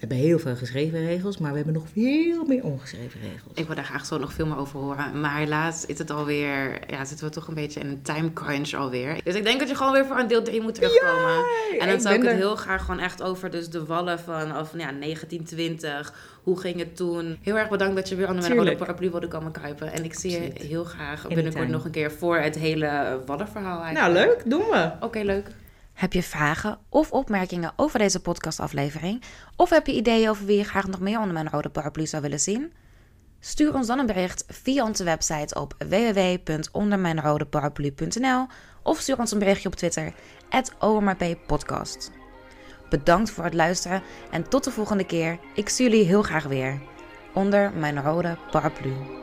We hebben heel veel geschreven regels, maar we hebben nog veel meer ongeschreven regels. Ik wil daar graag zo nog veel meer over horen. Maar helaas is het alweer... Ja, zitten we toch een beetje in een time crunch alweer. Dus ik denk dat je gewoon weer voor een deel 3 moet terugkomen. Yay! en dan Ik zou ik het er- heel graag gewoon echt over dus de wallen van of, ja, 1920. Hoe ging het toen? Heel erg bedankt dat je weer onder mijn rode paraplu wilde komen kruipen. En ik zie je heel graag binnenkort nog een keer voor het hele wallenverhaal Nou, eigenlijk. leuk, doen we. Oké, leuk. Heb je vragen of opmerkingen over deze podcastaflevering? Of heb je ideeën over wie je graag nog meer onder mijn rode paraplu zou willen zien? Stuur ons dan een bericht via onze website op www.ondermijnrodeparaplu.nl of stuur ons een berichtje op Twitter, @omrppodcast. Bedankt voor het luisteren en tot de volgende keer. Ik zie jullie heel graag weer. Onder mijn rode paraplu.